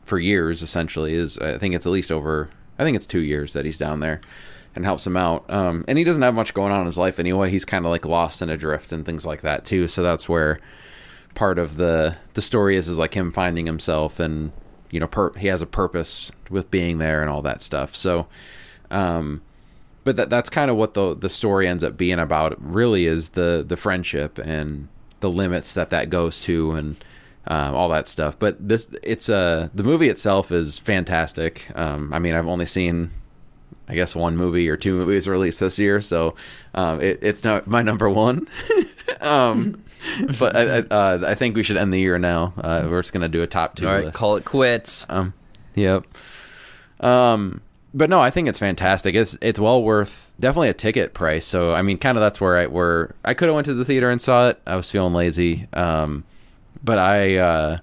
for years essentially is I think it's at least over I think it's two years that he's down there and helps him out. Um, and he doesn't have much going on in his life anyway. He's kind of like lost in a drift and things like that too. So that's where part of the the story is is like him finding himself and you know per- he has a purpose with being there and all that stuff. So um, but that that's kind of what the the story ends up being about. Really, is the the friendship and the limits that that goes to and um, all that stuff. But this it's uh, the movie itself is fantastic. Um, I mean, I've only seen. I guess one movie or two movies released this year, so um, it, it's not my number one. um, but I, I, uh, I think we should end the year now. Uh, we're just gonna do a top two All right, list. call it quits. Um, yep. Um, but no, I think it's fantastic. It's it's well worth definitely a ticket price. So I mean, kind of that's where I where I could have went to the theater and saw it. I was feeling lazy. Um, but I uh,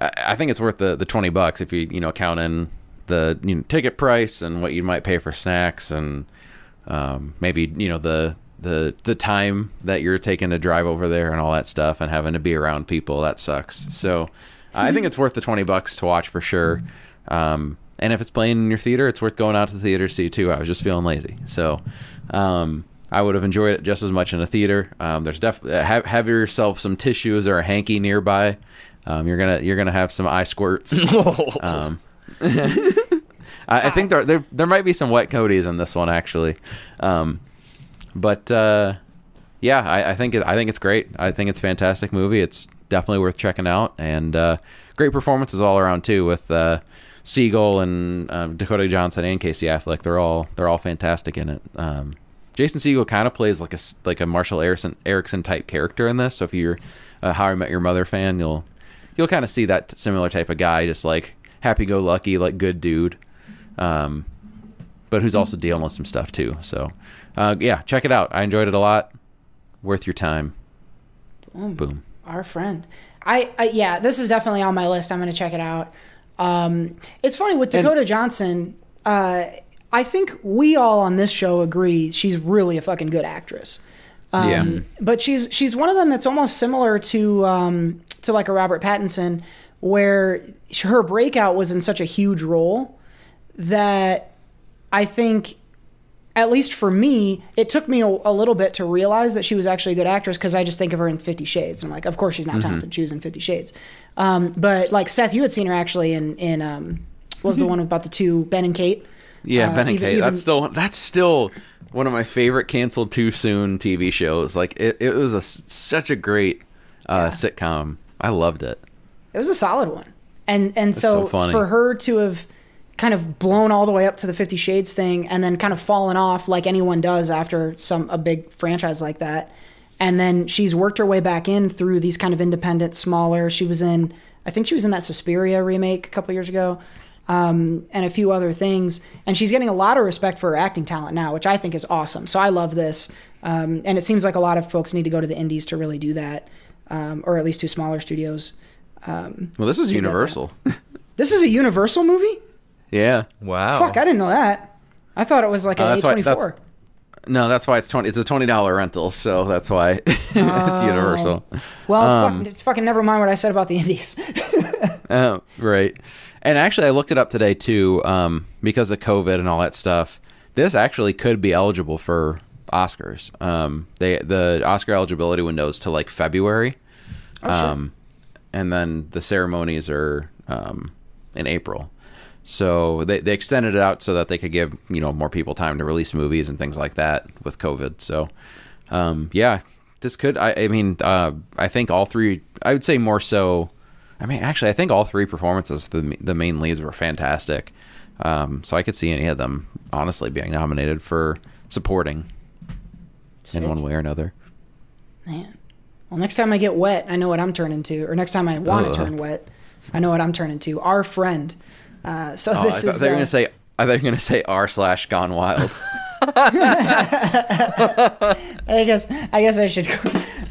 I think it's worth the the twenty bucks if you you know count in the you know, ticket price and what you might pay for snacks and um, maybe you know the the the time that you're taking to drive over there and all that stuff and having to be around people that sucks. So I think it's worth the twenty bucks to watch for sure. Um, and if it's playing in your theater, it's worth going out to the theater to see too. I was just feeling lazy, so um, I would have enjoyed it just as much in a theater. Um, there's definitely have, have yourself some tissues or a hanky nearby. Um, you're gonna you're gonna have some eye squirts. um, I, I think there, there there might be some wet coaties in this one actually, um, but uh, yeah, I, I think it, I think it's great. I think it's a fantastic movie. It's definitely worth checking out, and uh, great performances all around too with uh, Segel and um, Dakota Johnson and Casey Affleck. They're all they're all fantastic in it. Um, Jason Segel kind of plays like a like a Marshall Eriksen, Eriksen type character in this. So if you're a How I Met Your Mother fan, you'll you'll kind of see that similar type of guy, just like happy go lucky, like good dude. Um, but who's also dealing with some stuff too. So, uh, yeah, check it out. I enjoyed it a lot. Worth your time. Boom. Our friend. I, I yeah, this is definitely on my list. I'm going to check it out. Um, it's funny with Dakota Johnson. Uh, I think we all on this show agree she's really a fucking good actress. Um, Yeah. But she's she's one of them that's almost similar to um, to like a Robert Pattinson, where her breakout was in such a huge role that I think at least for me, it took me a, a little bit to realize that she was actually a good actress because I just think of her in Fifty Shades. And I'm like, of course she's not talented. She was in Fifty Shades. Um, but like Seth, you had seen her actually in in um, what was the one about the two Ben and Kate. Yeah, Uh, Ben and even- Kate. even- That's still that's still one of my favorite canceled too soon TV shows. Like it, it was a such a great uh, sitcom. I loved it. It was a solid one. And and so, so for her to have kind of blown all the way up to the 50 shades thing and then kind of fallen off like anyone does after some a big franchise like that. And then she's worked her way back in through these kind of independent smaller. She was in I think she was in that Suspiria remake a couple years ago. Um, and a few other things. And she's getting a lot of respect for her acting talent now, which I think is awesome. So I love this. Um, and it seems like a lot of folks need to go to the indies to really do that, um, or at least to smaller studios. Well, this is. Universal. This is a Universal movie? Yeah. Wow. Fuck, I didn't know that. I thought it was like Uh, an that's why- A24. that's- No, that's why it's twenty. It's a twenty dollar rental, so that's why it's Universal. Well, Um, fuck, fucking never mind what I said about the indies. Oh, right. And actually, I looked it up today too, um, because of COVID and all that stuff. This actually could be eligible for Oscars. Um, they the Oscar eligibility window is to like February, um, and then the ceremonies are um, in April. So they they extended it out so that they could give you know more people time to release movies and things like that with COVID. So um, yeah, this could. I, I mean, uh, I think all three. I would say more so. I mean, actually, I think all three performances, the the main leads were fantastic. Um, so I could see any of them honestly being nominated for supporting in one way or another. Man. Well, next time I get wet, I know what I'm turning to. Or next time I want to turn wet, I know what I'm turning to. Our friend. Uh, so Oh, this I thought is. They're uh, gonna say. I thought you were gonna say r slash gone wild. I guess I guess I should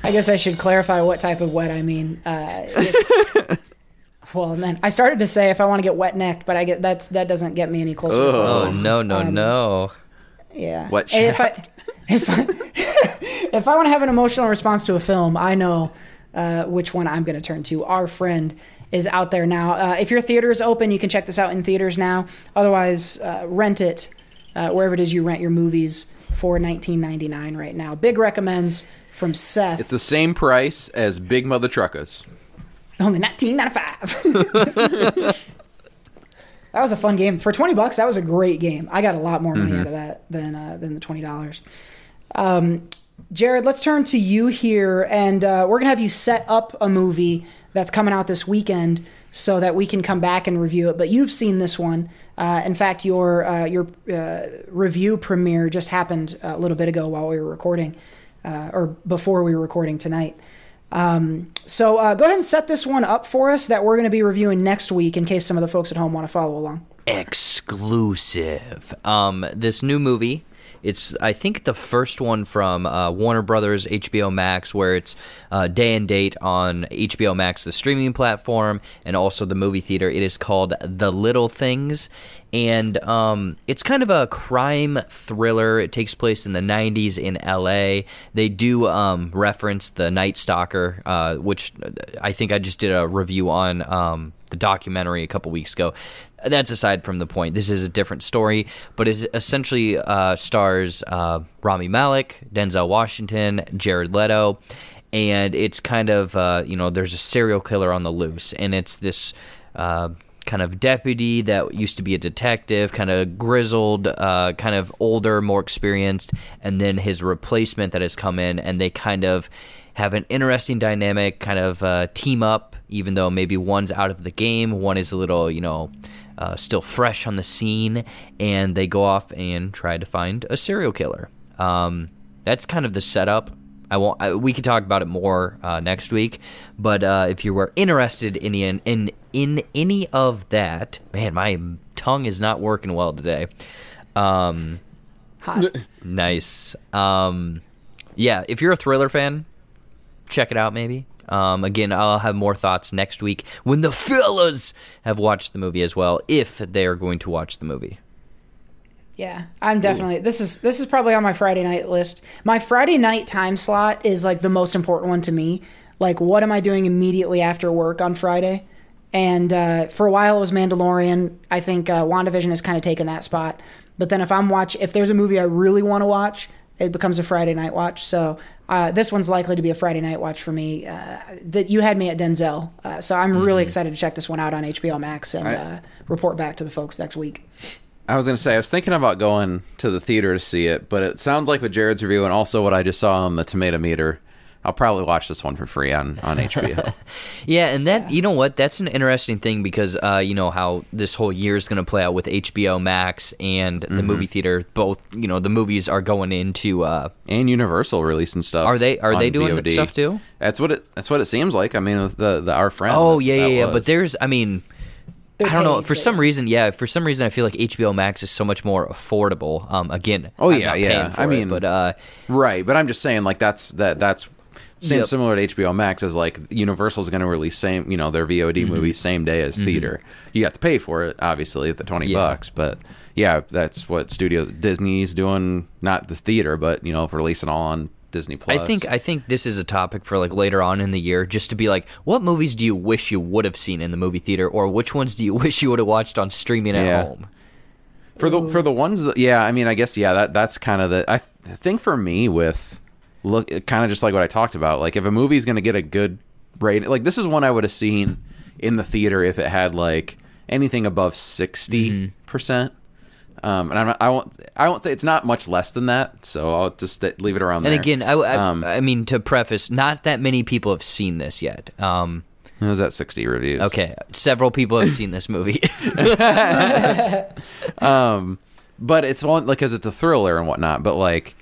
I guess I should clarify what type of wet I mean. Uh, if- well, and then I started to say if I want to get wet necked, but I get that's that doesn't get me any closer. to Oh no no Um, no. Yeah. Wet And if I if I if I want to have an emotional response to a film, I know uh, which one I'm going to turn to. Our friend is out there now. Uh, if your theater is open, you can check this out in theaters now. Otherwise, uh, rent it uh, wherever it is you rent your movies for 19.99 right now. Big recommends from Seth. it's the same price as Big Mother Truckers. Only 19.95. that was a fun game for 20 bucks. That was a great game. I got a lot more money out of that than uh, than the 20 dollars. Um, Jared, let's turn to you here, and uh, we're gonna have you set up a movie that's coming out this weekend so that we can come back and review it. But you've seen this one. Uh, in fact, your uh, your uh, review premiere just happened a little bit ago while we were recording, uh, or before we were recording tonight. Um, so uh, go ahead and set this one up for us that we're to be reviewing next week in case some of the folks at home want to follow along. exclusive. Um, this new movie. It's I think the first one from uh, Warner Brothers HBO Max, where it's uh, day and date on HBO Max, the streaming platform, and also the movie theater. It is called The Little Things, and um, it's kind of a crime thriller. It takes place in the '90s in LA. They do um, reference the Night Stalker, uh, which I think I just did a review on. Um, the documentary a couple weeks ago. That's aside from the point. This is a different story, but it essentially uh, stars uh, Rami Malek, Denzel Washington, Jared Leto, and it's kind of uh, you know there's a serial killer on the loose, and it's this. Uh, kind of deputy that used to be a detective, kind of grizzled, uh, kind of older, more experienced, and then his replacement that has come in, and they kind of have an interesting dynamic, kind of uh, team up, even though maybe one's out of the game, one is a little, you know, uh, still fresh on the scene, and they go off and try to find a serial killer. Um, that's kind of the setup. I won't. I, we can talk about it more uh, next week. But uh, if you were interested in, in in in any of that, man, my tongue is not working well today. Um, nice. Um, yeah, if you're a thriller fan, check it out. Maybe. Um, again, I'll have more thoughts next week when the fellas have watched the movie as well, if they are going to watch the movie. Yeah, I'm definitely. This is this is probably on my Friday night list. My Friday night time slot is like the most important one to me. Like, what am I doing immediately after work on Friday? And uh, for a while, it was Mandalorian. I think uh, WandaVision has kind of taken that spot. But then if I'm watch, if there's a movie I really want to watch, it becomes a Friday night watch. So uh, this one's likely to be a Friday night watch for me. Uh, that you had me at Denzel, uh, so I'm really excited to check this one out on HBO Max and uh, report back to the folks next week. I was gonna say I was thinking about going to the theater to see it, but it sounds like with Jared's review and also what I just saw on the Tomato Meter, I'll probably watch this one for free on on HBO. Yeah, and that you know what? That's an interesting thing because uh, you know how this whole year is going to play out with HBO Max and the Mm-hmm. movie theater. Both, you know, the movies are going into. Uh, and Universal releasing stuff. Are they- are they doing VOD. stuff too? That's what it. That's what it seems like. I mean, with the the our friend. oh that- yeah, yeah, that yeah. But there's, I mean, They're I don't know. For but- some reason, yeah. For some reason, I feel like HBO Max is so much more affordable. Um, again. Oh, I'm yeah, not yeah. paying for I it, mean- but uh, Right, but I'm just saying, like that's that that's same Yep. similar to HBO Max as like Universal's going to release same you know their VOD Mm-hmm. movies same day as theater. You got to pay for it, obviously, at the twenty Yeah. bucks. But yeah, that's what Studio Disney's doing. Not the theater, but you know, releasing all on Disney Plus. I think I think this is a topic for like later on in the year, just to be like, what movies do you wish you would have seen in the movie theater, or which ones do you wish you would have watched on streaming at Yeah. home? for the for the ones that yeah, I mean, I guess yeah, that that's kind of the I th- think for me with look kind of just like what I talked about. Like if a movie's going to get a good rating, like this is one I would have seen in the theater if it had like anything above 60 percent. Um, and I'm not, I won't I won't say it's not much less than that, so I'll just st- leave it around And there. again, I, I, Um, I mean to preface, not that many people have seen this yet. Um, it was at 60 reviews. okay, several people have seen this movie. but it's one like because it's a thriller and whatnot. But like,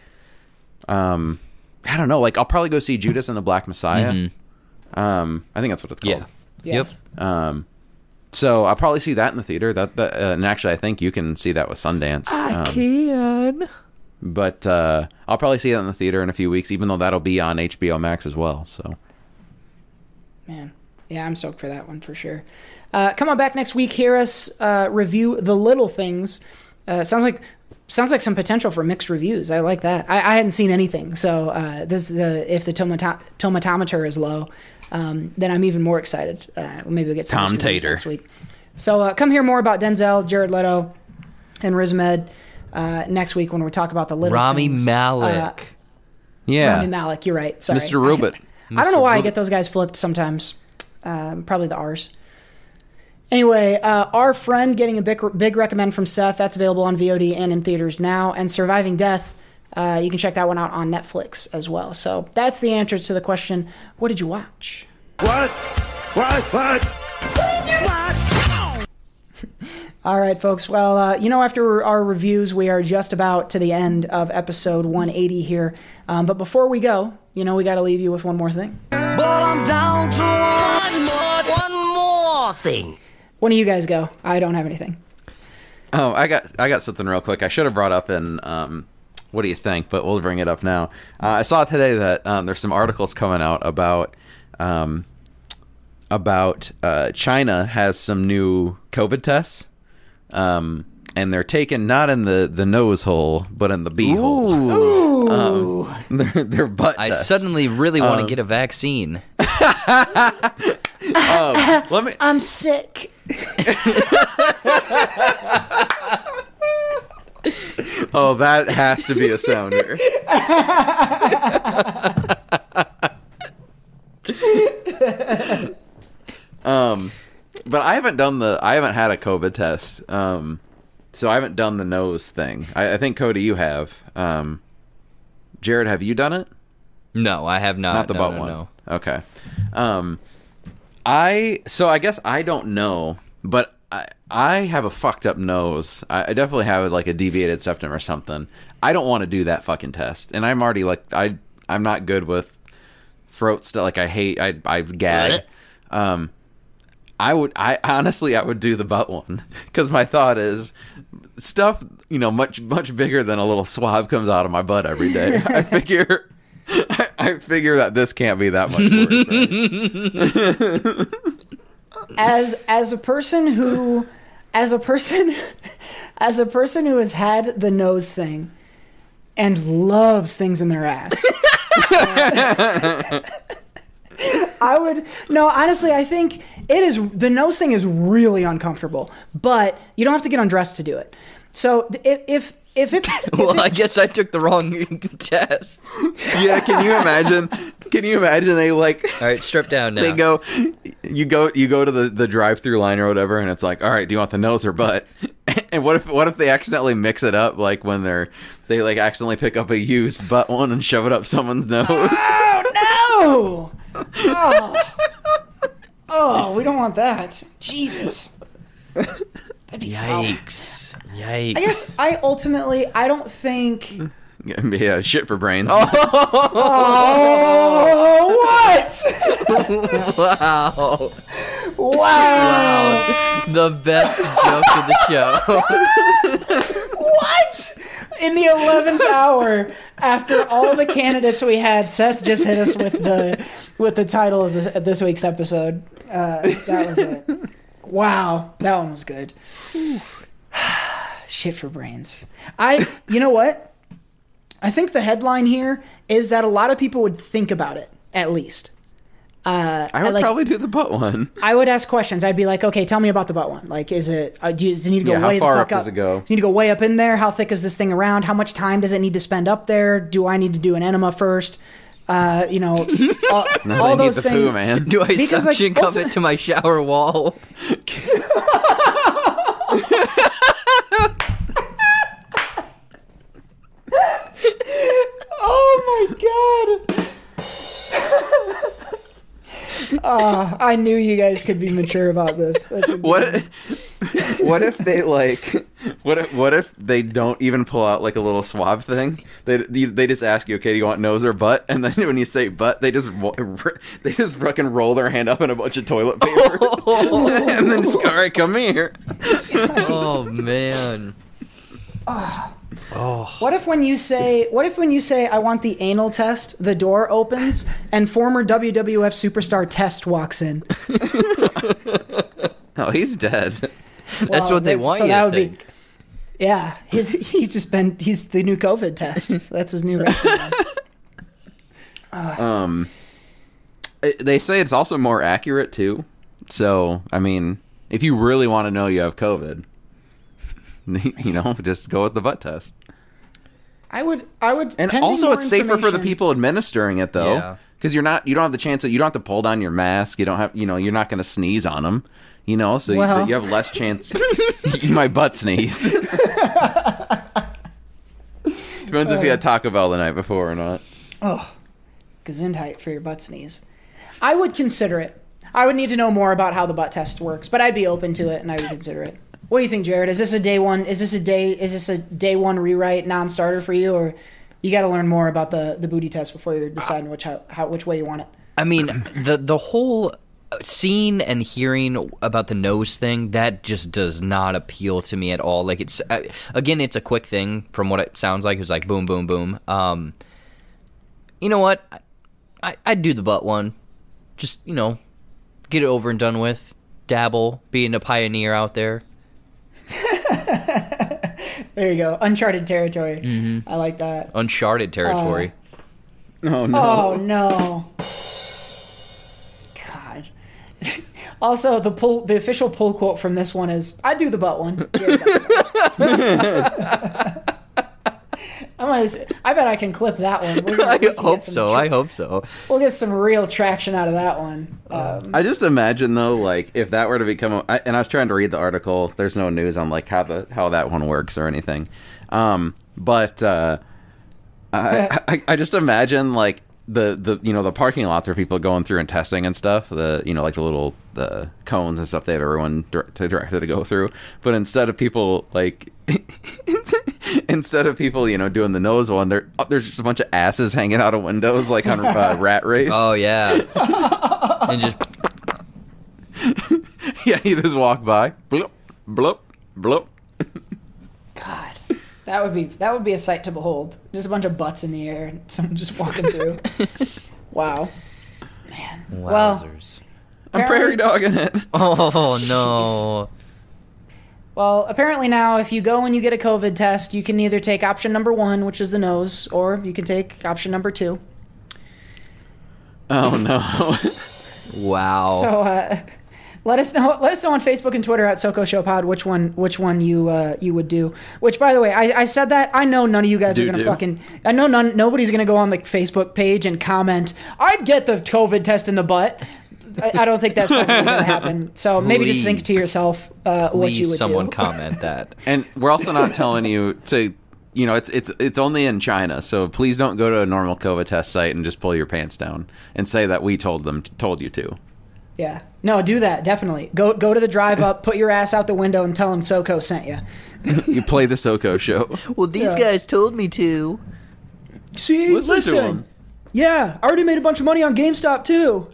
um, I don't know. Like I'll probably go see Judas and the Black Messiah. Um, I think that's what it's called. yeah. Yeah. Yep. Um, so I'll probably see that in the theater. That, that uh, and actually, I think you can see that with Sundance. Um, can. but uh, I'll probably see that in the theater in a few weeks, even though that'll be on HBO Max as well. So Man. Yeah, I'm stoked for that one for sure. Uh, come on back next week. Hear us uh, review the little things. Uh, sounds like sounds like some potential for mixed reviews. I like that. I, I hadn't seen anything, so uh, this the if the tomato- tomatometer is low, um, then I'm even more excited. Uh, maybe we'll get some Tom mixed reviews Tater. next week. So uh, come hear more about Denzel, Jared Leto, and Riz Ahmed uh, next week when we talk about the little Rami things. Malek. Uh, yeah, Rami Malek, you're right. Sorry, Mr. Robot. I don't know why I get those guys flipped sometimes. Um, probably the R's. Anyway, uh, our friend getting a big, big recommend from Seth. That's available on VOD and in theaters now. And Surviving Death, uh, you can check that one out on Netflix as well. So that's the answer to the question: What did you watch? What? What? What? What? All right, folks. Well, uh, you know, after our reviews, we are just about to the end of episode 180 here. Um, but before we go, you know, we got to leave you with one more thing. But I'm down to one more, one more thing. When do you guys go? I don't have anything. Oh, I got I got something real quick. I should have brought up in um, what do you think? But we'll bring it up now. Uh, I saw today that um, there's some articles coming out about um, about uh, China has some new COVID tests, um, and they're taken not in the, the nose hole but in the bee hole. Um, they're, they're butt I tests. suddenly really want Um, to get a vaccine. let me I'm sick. Oh, that has to be a sounder. um, but I haven't done the. I haven't had a COVID test. Um, so I haven't done the nose thing. I, I think Cody, you have. Um, Jared, have you done it? No, I have not. Not the no, butt no, one. no. Okay. Um, I so I guess I don't know, but I I have a fucked up nose. I, I definitely have like a deviated septum or something. I don't want to do that fucking test, and I'm already like I I'm not good with throat stuff. Like I hate I I gag. Um, I would I honestly I would do the butt one because my thought is stuff you know much much bigger than a little swab comes out of my butt every day. I figure. I, figure that this can't be that much worse. Right? as as a person who as a person as a person who has had the nose thing and loves things in their ass I would no honestly I think it is the nose thing is really uncomfortable but you don't have to get undressed to do it so if if if it's if Well, I guess I took the wrong test. yeah, can you imagine? Can you imagine they like All right, strip down now. they go you go you go to the, the drive through line or whatever and it's like, all right, do you want the nose or butt? And what if what if they accidentally mix it up like when they're they like accidentally pick up a used butt one and shove it up someone's nose? Oh no! Oh, oh we don't want that. Jesus. That'd be foul. Yikes! Yikes! I guess I ultimately I don't think. yeah, shit for brains. Oh, what? wow! Wow! The best joke of the show. What? In the eleventh hour, after all the candidates we had, Seth just hit us with the with the title of this this week's episode. Uh, that was it. Wow, that one was good. Shit for brains. I, you know what? I think the headline here is that a lot of people would think about it at least. Uh, I would like, probably do the butt one. I would ask questions. I'd be like, okay, tell me about the butt one. Like, is it? Uh, do you, does it need to go Yeah, how far up does it go? Does it need to go way up in there? How thick is this thing around? How much time does it need to spend up there? Do I need to do an enema first? Uh, you know, all, all those the things. poo, man. Do I Because, like, suction cup ulti- it to my shower wall? Oh my god. Ah, I knew you guys could be mature about this. That's a good What? If, what if they like? What if what if they don't even pull out like a little swab thing? They they just ask you, okay, do you want nose or butt? And then when you say butt, they just they just fucking roll their hand up in a bunch of toilet paper, and then just go, all right, come here. Oh man! What if when you say what if when you say I want the anal test, the door opens and former WWF superstar Test walks in? Oh, he's dead. That's Well, what they want so you that to would think. be Yeah, he, he's just been he's the new COVID test. That's his new wrestling name. Um, they say it's also more accurate too. So, I mean, if you really want to know you have COVID, you know, just go with the butt test. I would I would And also, it's safer for the people administering it, though, Yeah. because you're not you don't have the chance that you don't have to pull down your mask. You don't have you know you're not going to sneeze on them. You know, so you- Well. you, have less chance. my butt sneeze. Depends if you had Taco Bell the night before or not. Oh, Gesundheit for your butt sneeze. I would consider it. I would need to know more about how the butt test works, but I'd be open to it and I would consider it. What do you think, Jared? Is this a day one? Is this a day? Is this a day one rewrite non-starter for you, or you got to learn more about the the booty test before you're deciding which how, how which way you want it? I mean, the the whole seeing and hearing about the nose thing that just does not appeal to me at all. Like it's uh, again, it's a quick thing from what it sounds like. It's like boom, boom, boom. Um, you know what? I, I I'd do the butt one. Just you know, get it over and done with. Dabble, being a pioneer out there. There you go, uncharted territory. Mm-hmm. I like that. Uncharted territory. Oh no! Oh no. God. Also, the pull, the official pull quote from this one is, "I do the butt one." I'm gonna. s- I bet I can clip that one. We're gonna, I we can get hope so. tra- I hope so. We'll get some real traction out of that one. Um, I just imagine though, like if that were to become, a, I, and I was trying to read the article. There's no news on like how the how that one works or anything. Um, but uh, I, I I just imagine like the the you know the parking lots where people going through and testing and stuff. The you know like the little the cones and stuff they have everyone dir- to directed to go through. But instead of people like. Instead of people, you know, doing the nose one, there there's just a bunch of asses hanging out of windows, like on uh, Rat Race. Oh yeah, and just Yeah, he just walk by, bloop, bloop, bloop. God, that would be that would be a sight to behold. Just a bunch of butts in the air, and someone just walking through. wow. Man. Well. I'm prairie dogging it. Oh no. Well, apparently now, if you go and you get a COVID test, you can either take option number one, which is the nose, or you can take option number two. Oh no. Wow. So uh, let us know. Let us know on Facebook and Twitter at SoCo Show Pod which one which one you uh, you would do. Which, by the way, I, I said that. I know none of you guys are gonna do. fucking. I know none. Nobody's gonna go on the Facebook page and comment. I'd get the COVID test in the butt. I, I don't think that's probably going to happen. So maybe just think to yourself uh, what you Please, would someone do. comment that. And we're also not telling you to, you know, it's it's it's only in China, so please don't go to a normal COVID test site and just pull your pants down and say that we told them told you to. Yeah. No, do that definitely. Go go to the drive up, put your ass out the window, and tell them SoCo sent you. You play the SoCo show. Well, these Yeah. guys told me to. See, Listen to 'em. Yeah, I already made a bunch of money on GameStop too.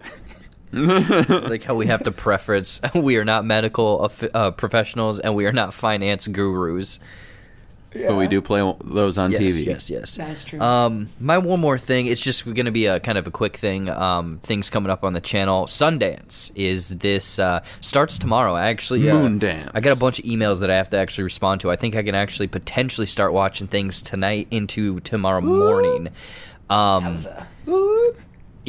like how we have to preference we are not medical uh, professionals and we are not finance gurus. But we do play those on yes TV. yes yes. That's true. um my one more thing it's just going to be a kind of a quick thing um things coming up on the channel. Sundance is this uh starts tomorrow. I actually uh, Moondance. i got a bunch of emails that i have to actually respond to. I think i can actually potentially start watching things tonight into tomorrow morning. Um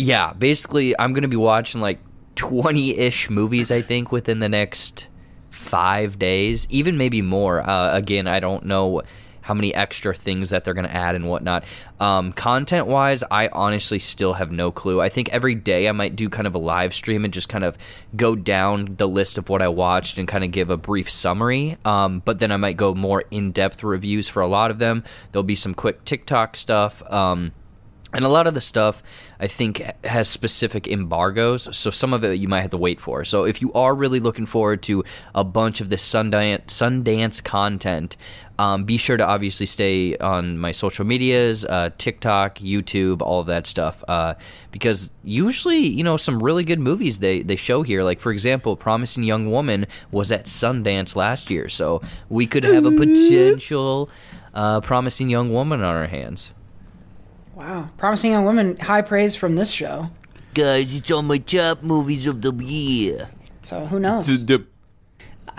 yeah, basically, I'm gonna be watching like 20-ish movies. I think within the next five days, even maybe more. Uh, again, I don't know how many extra things that they're gonna add and whatnot. Um, content-wise, I honestly still have no clue. I think every day I might do kind of a live stream and just kind of go down the list of what I watched and kind of give a brief summary. Um, but then I might go more in-depth reviews for a lot of them. There'll be some quick TikTok stuff. Um, and a lot of the stuff I think has specific embargoes, so some of it you might have to wait for. So if you are really looking forward to a bunch of this Sundance Sundance content, um, be sure to obviously stay on my social medias, uh, TikTok, YouTube, all of that stuff, uh, because usually you know some really good movies they they show here. Like for example, Promising Young Woman was at Sundance last year, so we could have a potential uh, Promising Young Woman on our hands. Wow, promising young Woman, High praise from this show. Guys, it's on my top movies of the year. So who knows?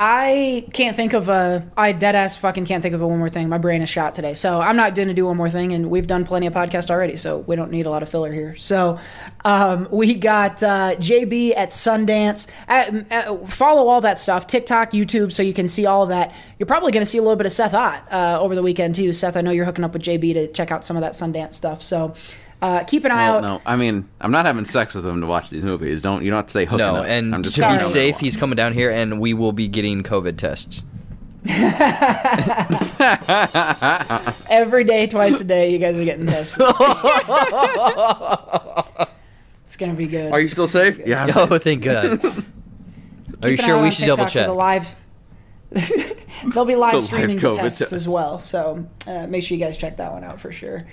I can't think of a. I dead ass fucking can't think of a one more thing. My brain is shot today, so I'm not going to do one more thing. And we've done plenty of podcast already, so we don't need a lot of filler here. So um, we got uh, JB at Sundance. Uh, uh, follow all that stuff: TikTok, YouTube, so you can see all of that. You're probably going to see a little bit of Seth Ott uh, over the weekend too. Seth, I know you're hooking up with JB to check out some of that Sundance stuff. So uh, keep an eye Well, out. no, I mean, I'm not having sex with him to watch these movies. Don't you don't have to say hooking No, up. and I'm just to be safe, he's coming down here, and we will be getting COVID tests. Every day, twice a day, you guys are getting tested. it's gonna be good. Are you still safe? Yeah. I'm safe. Oh, thank God. Are you Keep an eye sure we should double TikTok for check? The live. They'll be live live streaming the tests tests. as well, so uh, make sure you guys check that one out for sure.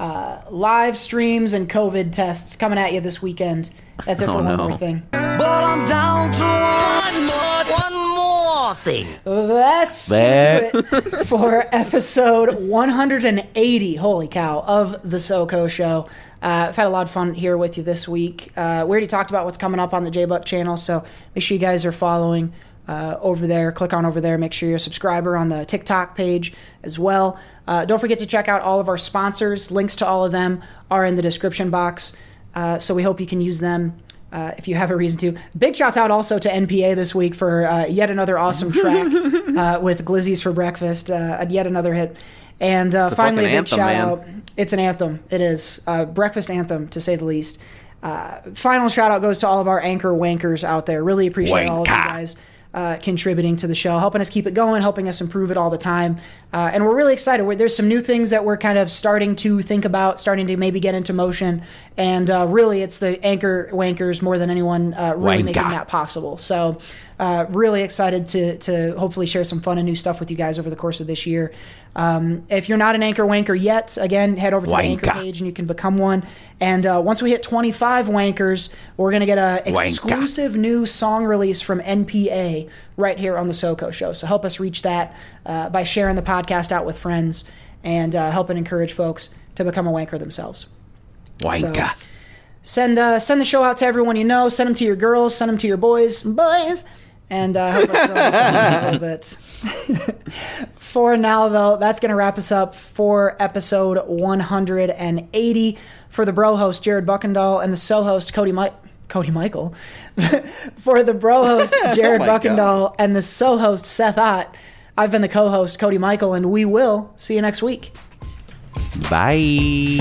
Uh, live streams and COVID tests coming at you this weekend. That's it for Oh, one no. more thing. But I'm down to one more, one more thing. That's gonna it for episode 180. Holy cow! Of the SoCo Show. Uh, I've had a lot of fun here with you this week. Uh, we already talked about what's coming up on the J Buck channel, so make sure you guys are following uh, over there. Click on over there. Make sure you're a subscriber on the TikTok page as well. Uh, don't forget to check out all of our sponsors. Links to all of them are in the description box. Uh, so we hope you can use them uh, if you have a reason to. Big shouts out also to NPA this week for uh, yet another awesome track uh, with Glizzy's for Breakfast, uh, yet another hit. And uh, finally, a big anthem, shout man. out. It's an anthem. It is. Breakfast anthem, to say the least. Uh, final shout out goes to all of our anchor wankers out there. Really appreciate all of you guys uh, contributing to the show, helping us keep it going, helping us improve it all the time. Uh, and we're really excited. We're, there's some new things that we're kind of starting to think about, starting to maybe get into motion. And uh, really, it's the anchor wankers more than anyone uh, really making that possible. So, uh, really excited to to hopefully share some fun and new stuff with you guys over the course of this year. Um, if you're not an anchor wanker yet, again, head over to the anchor page and you can become one. And uh, once we hit 25 wankers, we're gonna get an exclusive new song release from NPA right here on the SoCo Show. So help us reach that uh, by sharing the podcast out with friends and uh, helping encourage folks to become a wanker themselves. Wanka. Send uh, send the show out to everyone you know. Send them to your girls. Send them to your boys, boys, and uh, help us grow a little bit. for now, though, that's going to wrap us up for episode 180. For the bro host Jared Buckendahl and the so host Cody Mi- Cody Michael. for the bro host Jared Oh my Buckendahl and the so host Seth Ott. I've been the co host Cody Michael, and we will see you next week. Bye.